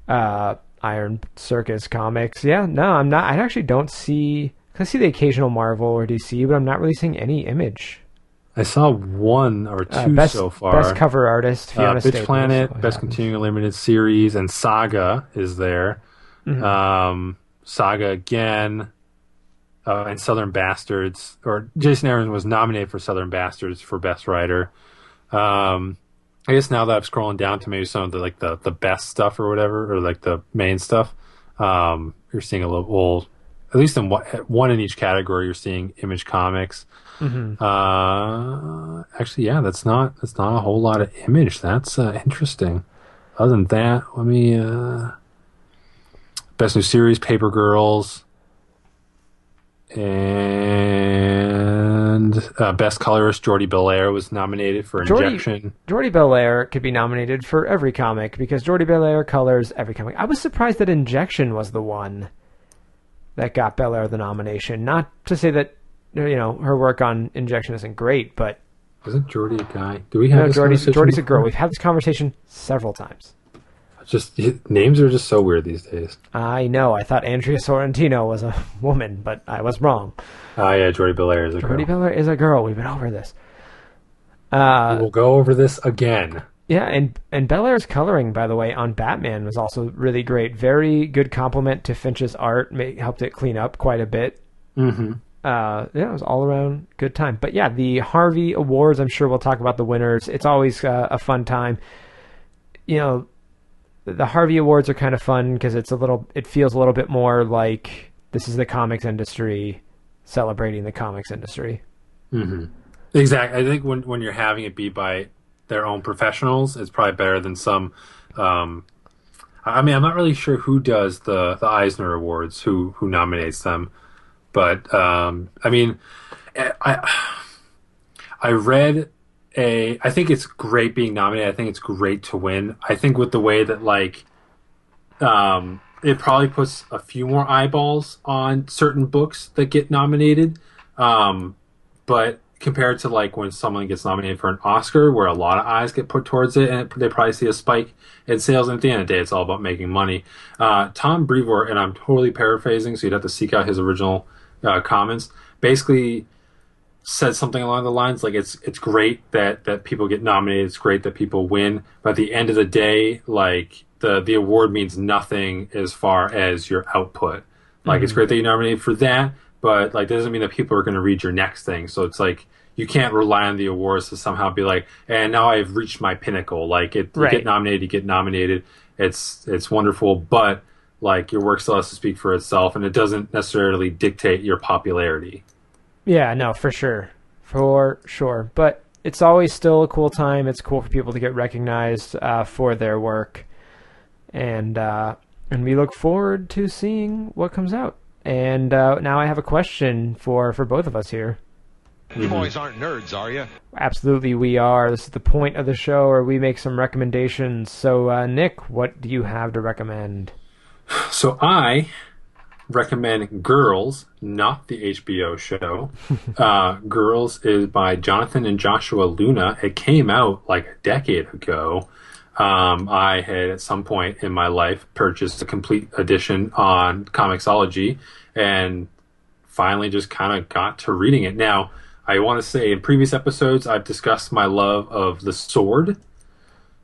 Uh, Iron Circus comics. Yeah, no, I'm not. I actually don't see. I see the occasional Marvel or DC, but I'm not really seeing any image. I saw one or two Uh, best, so far. Best cover artist, uh, Bitch Staples. Planet, always Best happens. Continuing Limited Series, and Saga is there. Mm-hmm. Um, Saga again, uh, and Southern Bastards. Or Jason Aaron was nominated for Southern Bastards for Best Writer. Um, I guess now that I'm scrolling down to maybe some of the like the, the best stuff or whatever, or like the main stuff, um, you're seeing a little, at least in one, one in each category, you're seeing Image Comics. Mm-hmm. Uh, actually, yeah, that's not that's not a whole lot of Image. That's uh, interesting. Other than that, let me. Uh, best new series, Paper Girls, and uh, best colorist, Jordie Bellaire was nominated for Jordie- Injection. Jordie Bellaire could be nominated for every comic because Jordie Bellaire colors every comic. I was surprised that Injection was the one that got Bellaire the nomination. Not to say that you know her work on Injection isn't great, but Wasn't Jordie a guy? Do we have no, this Jordie's, conversation Jordie's a girl. We've had this conversation several times. Just names are just so weird these days. I know. I thought Andrea Sorrentino was a woman, but I was wrong. Ah, yeah, Jordie Bellaire is a girl. Jordie Bellaire is a girl. We've been over this. Uh, we'll go over this again. Yeah, and and Bellaire's coloring, by the way, on Batman was also really great. Very good compliment to Finch's art. Ma- helped it clean up quite a bit. Mm-hmm. Uh, yeah, it was all around good time. But yeah, the Harvey Awards. I'm sure we'll talk about the winners. It's always uh, a fun time. You know, the Harvey Awards are kind of fun because it's a little. It feels a little bit more like this is the comics industry celebrating the comics industry. Mm-hmm. Exactly. I think when when you're having it be by their own professionals, it's probably better than some. Um, I mean, I'm not really sure who does the the Eisner Awards, who who nominates them, but um, I mean, I I read a. I think it's great being nominated. I think it's great to win. I think with the way that like, um, it probably puts a few more eyeballs on certain books that get nominated. Um, but compared to like when someone gets nominated for an Oscar, where a lot of eyes get put towards it, and they probably see a spike in sales. And at the end of the day, it's all about making money. Uh, Tom Brevoort, and I'm totally paraphrasing, so you'd have to seek out his original uh, comments. Basically, said something along the lines like it's it's great that that people get nominated. It's great that people win, but at the end of the day, like the the award means nothing as far as your output. Like it's great that you're nominated for that, but like that doesn't mean that people are going to read your next thing. So it's like you can't rely on the awards to somehow be like, and now I've reached my pinnacle. Like it, you get nominated, you get nominated. It's it's wonderful, but like your work still has to speak for itself, and it doesn't necessarily dictate your popularity. Yeah, no, for sure. For sure. But it's always still a cool time. It's cool for people to get recognized uh, for their work. And uh, and we look forward to seeing what comes out. And uh, now I have a question for, for both of us here. You boys aren't nerds, are you? Absolutely, we are. This is the point of the show where we make some recommendations. So, uh, Nick, what do you have to recommend? So I recommend Girls, not the HBO show. uh, Girls is by Jonathan and Joshua Luna. It came out like a decade ago. Um, I had at some point in my life purchased a complete edition on Comixology and finally just kind of got to reading it. Now, I want to say in previous episodes, I've discussed my love of The Sword.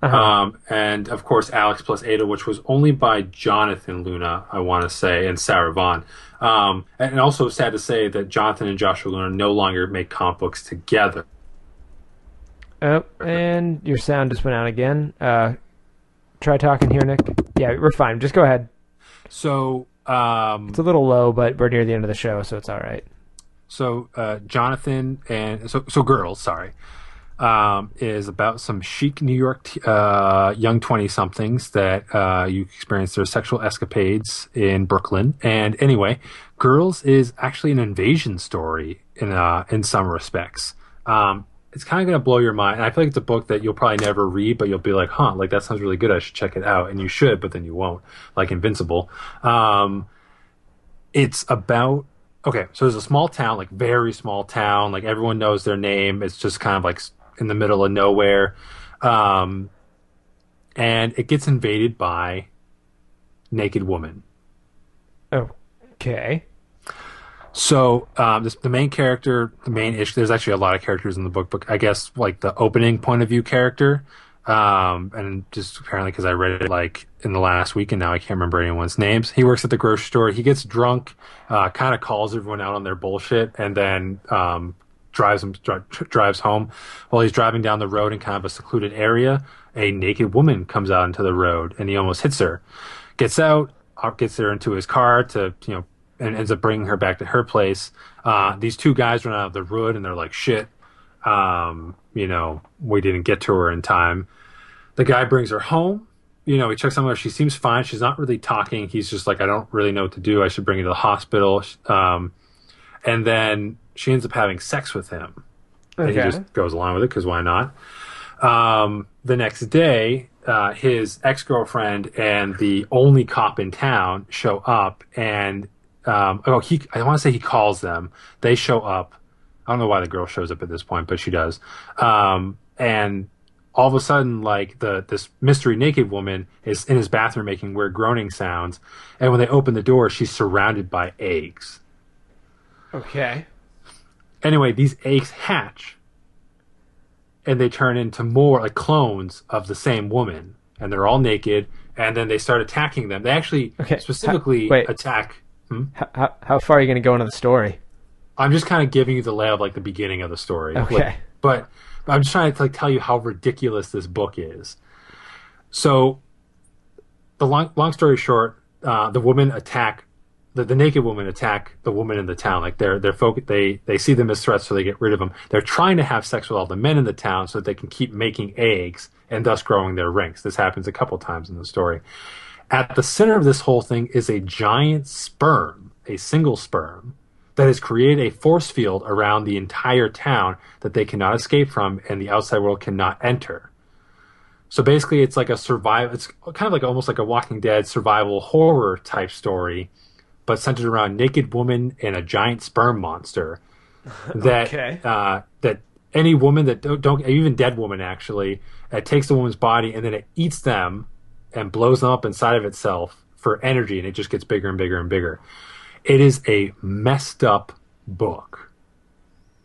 Um, and of course, Alex plus Ada, which was only by Jonathan Luna, I want to say, and Sarah Vaughn. Um, and also sad to say that Jonathan and Joshua Luna no longer make comic books together. Oh, and your sound just went out again. Uh, try talking here, Nick. Yeah, we're fine. Just go ahead. So, um, It's a little low, but we're near the end of the show, so it's all right. so uh, Jonathan and so so girls, sorry, um, is about some chic New York t- uh, young twenty somethings that uh, you experience their sexual escapades in Brooklyn. And anyway, girls is actually an invasion story in uh, in some respects. Um, it's kind of going to blow your mind. And I feel like it's a book that you'll probably never read, but you'll be like, huh, like that sounds really good. I should check it out. And you should, but then you won't, like Invincible. Um, it's about okay so there's a small town like very small town like everyone knows their name it's just kind of like in the middle of nowhere um and it gets invaded by naked woman. Okay. So um, this, the main character, the main issue. There's actually a lot of characters in the book, but I guess like the opening point of view character, um, and just apparently because I read it like in the last week, and now I can't remember anyone's names. He works at the grocery store. He gets drunk, uh, kind of calls everyone out on their bullshit, and then um, drives him dri- drives home. While he's driving down the road in kind of a secluded area, a naked woman comes out into the road, and he almost hits her. Gets out, uh, gets her into his car to you know and ends up bringing her back to her place. Uh, these two guys run out of the road, and they're like, shit, um, you know, we didn't get to her in time. The guy brings her home. You know, he checks on her. She seems fine. She's not really talking. He's just like, I don't really know what to do. I should bring her to the hospital. Um, and then she ends up having sex with him. And he just goes along with it because why not? Um, the next day, uh, his ex girlfriend and the only cop in town show up, and um, oh, he I want to say he calls them. They show up. I don't know why the girl shows up at this point, but she does. Um, and all of a sudden, like the this mystery naked woman is in his bathroom making weird groaning sounds, and when they open the door, she's surrounded by eggs. Okay. Anyway, these eggs hatch and they turn into more like clones of the same woman and they're all naked and then they start attacking them. They actually Okay, specifically ha- wait. attack How, how, how far are you going to go into the story? I'm just kind of giving you the lay of like the beginning of the story. Okay. Like, but, but I'm just trying to like tell you how ridiculous this book is. So, the long long story short, uh, the women attack the, the naked woman attack the woman in the town. Like they're they're foc- they they see them as threats, so they get rid of them. They're trying to have sex with all the men in the town so that they can keep making eggs and thus growing their ranks. This happens a couple times in the story. At the center of this whole thing is a giant sperm, a single sperm, that has created a force field around the entire town that they cannot escape from and the outside world cannot enter. So basically, it's like a survival. It's kind of like almost like a Walking Dead survival horror type story, but centered around naked woman and a giant sperm monster. That Okay. uh, that any woman that don't, don't even dead woman actually it takes the woman's body and then it eats them and blows them up inside of itself for energy, and it just gets bigger and bigger and bigger. It is a messed up book,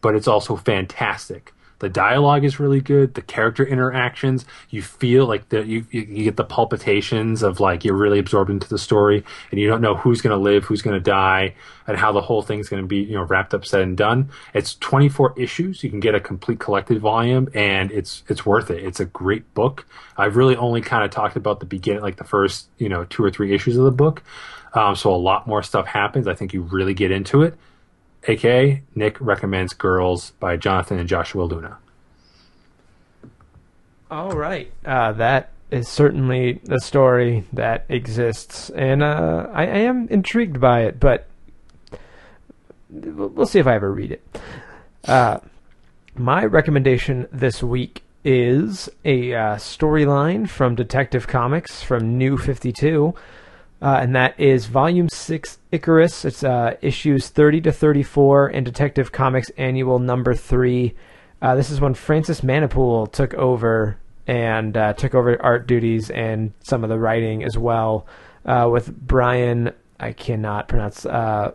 but it's also fantastic. The dialogue is really good. The character interactions, you feel like you, you you get the palpitations of like you're really absorbed into the story, and you don't know who's going to live, who's going to die, and how the whole thing's going to be you know wrapped up, said and done. It's 24 issues. You can get a complete collected volume, and it's it's worth it. It's a great book. I've really only kind of talked about the beginning, like the first you know two or three issues of the book. Um, so a lot more stuff happens. I think you really get into it. AKA Nick recommends Girls by Jonathan and Joshua Luna. All right. Uh, that is certainly a story that exists, and uh, I, I am intrigued by it, but we'll see if I ever read it. Uh, my recommendation this week is a uh, storyline from Detective Comics from New 52. Uh, and that is Volume 6 Icarus. It's uh, issues 30 to 34 in Detective Comics Annual Number 3. Uh, this is when Francis Manapul took over and uh, took over art duties and some of the writing as well uh, with Brian, I cannot pronounce, uh,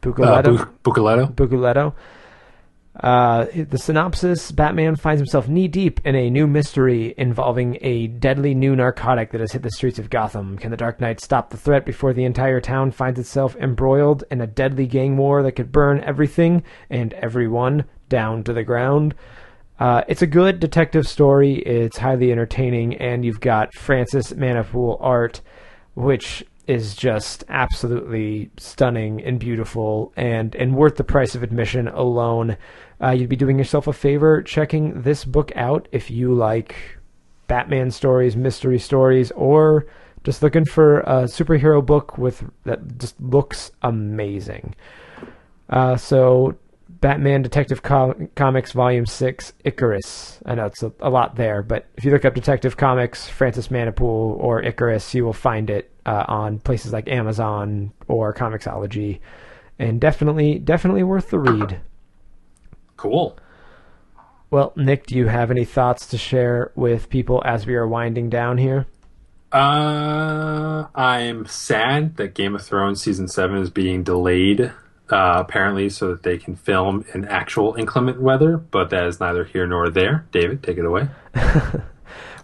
Bucoletto. Bu- Bucoletto? Bucoletto. Uh, the synopsis Batman finds himself knee deep in a new mystery involving a deadly new narcotic that has hit the streets of Gotham. Can the Dark Knight stop the threat before the entire town finds itself embroiled in a deadly gang war that could burn everything and everyone down to the ground? Uh, it's a good detective story. It's highly entertaining, and you've got Francis Manapul art, which is just absolutely stunning and beautiful, and and worth the price of admission alone. Uh, you'd be doing yourself a favor checking this book out if you like Batman stories, mystery stories, or just looking for a superhero book with that just looks amazing. Uh, so, Batman Detective Com- Comics Volume 6, Icarus. I know it's a, a lot there, but if you look up Detective Comics, Francis Manapul, or Icarus, you will find it uh, on places like Amazon or Comixology. And definitely, definitely worth the read. Cool. Well, Nick, do you have any thoughts to share with people as we are winding down here? Uh, I'm sad that Game of Thrones season seven is being delayed. Uh, apparently, so that they can film in actual inclement weather, but that is neither here nor there. David, take it away.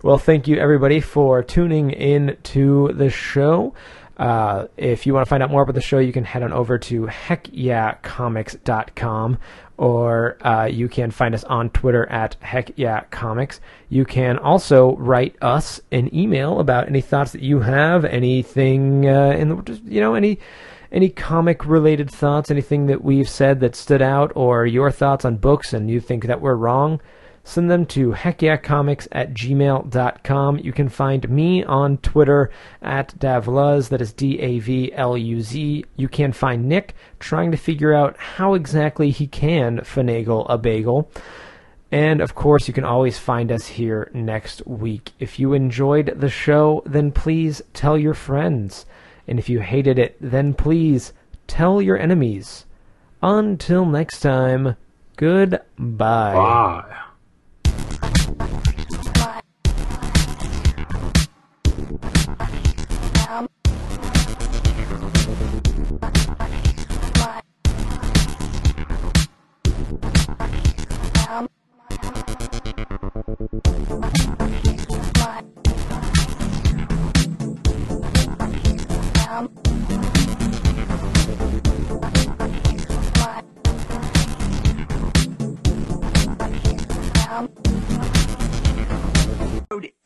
well, thank you everybody for tuning in to the show. Uh, if you want to find out more about the show, you can head on over to heckyeahcomics.com or uh, you can find us on Twitter at heckyeahcomics. You can also write us an email about any thoughts that you have, anything uh, in the, you know, any any comic related thoughts, anything that we've said that stood out, or your thoughts on books and you think that we're wrong send them to heckyeahcomics at gmail.com. You can find me on Twitter at Davluz, that is D A V L U Z. You can find Nick trying to figure out how exactly he can finagle a bagel. And of course, you can always find us here next week. If you enjoyed the show, then please tell your friends. And if you hated it, then please tell your enemies. Until next time, goodbye. Bye.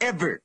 Ever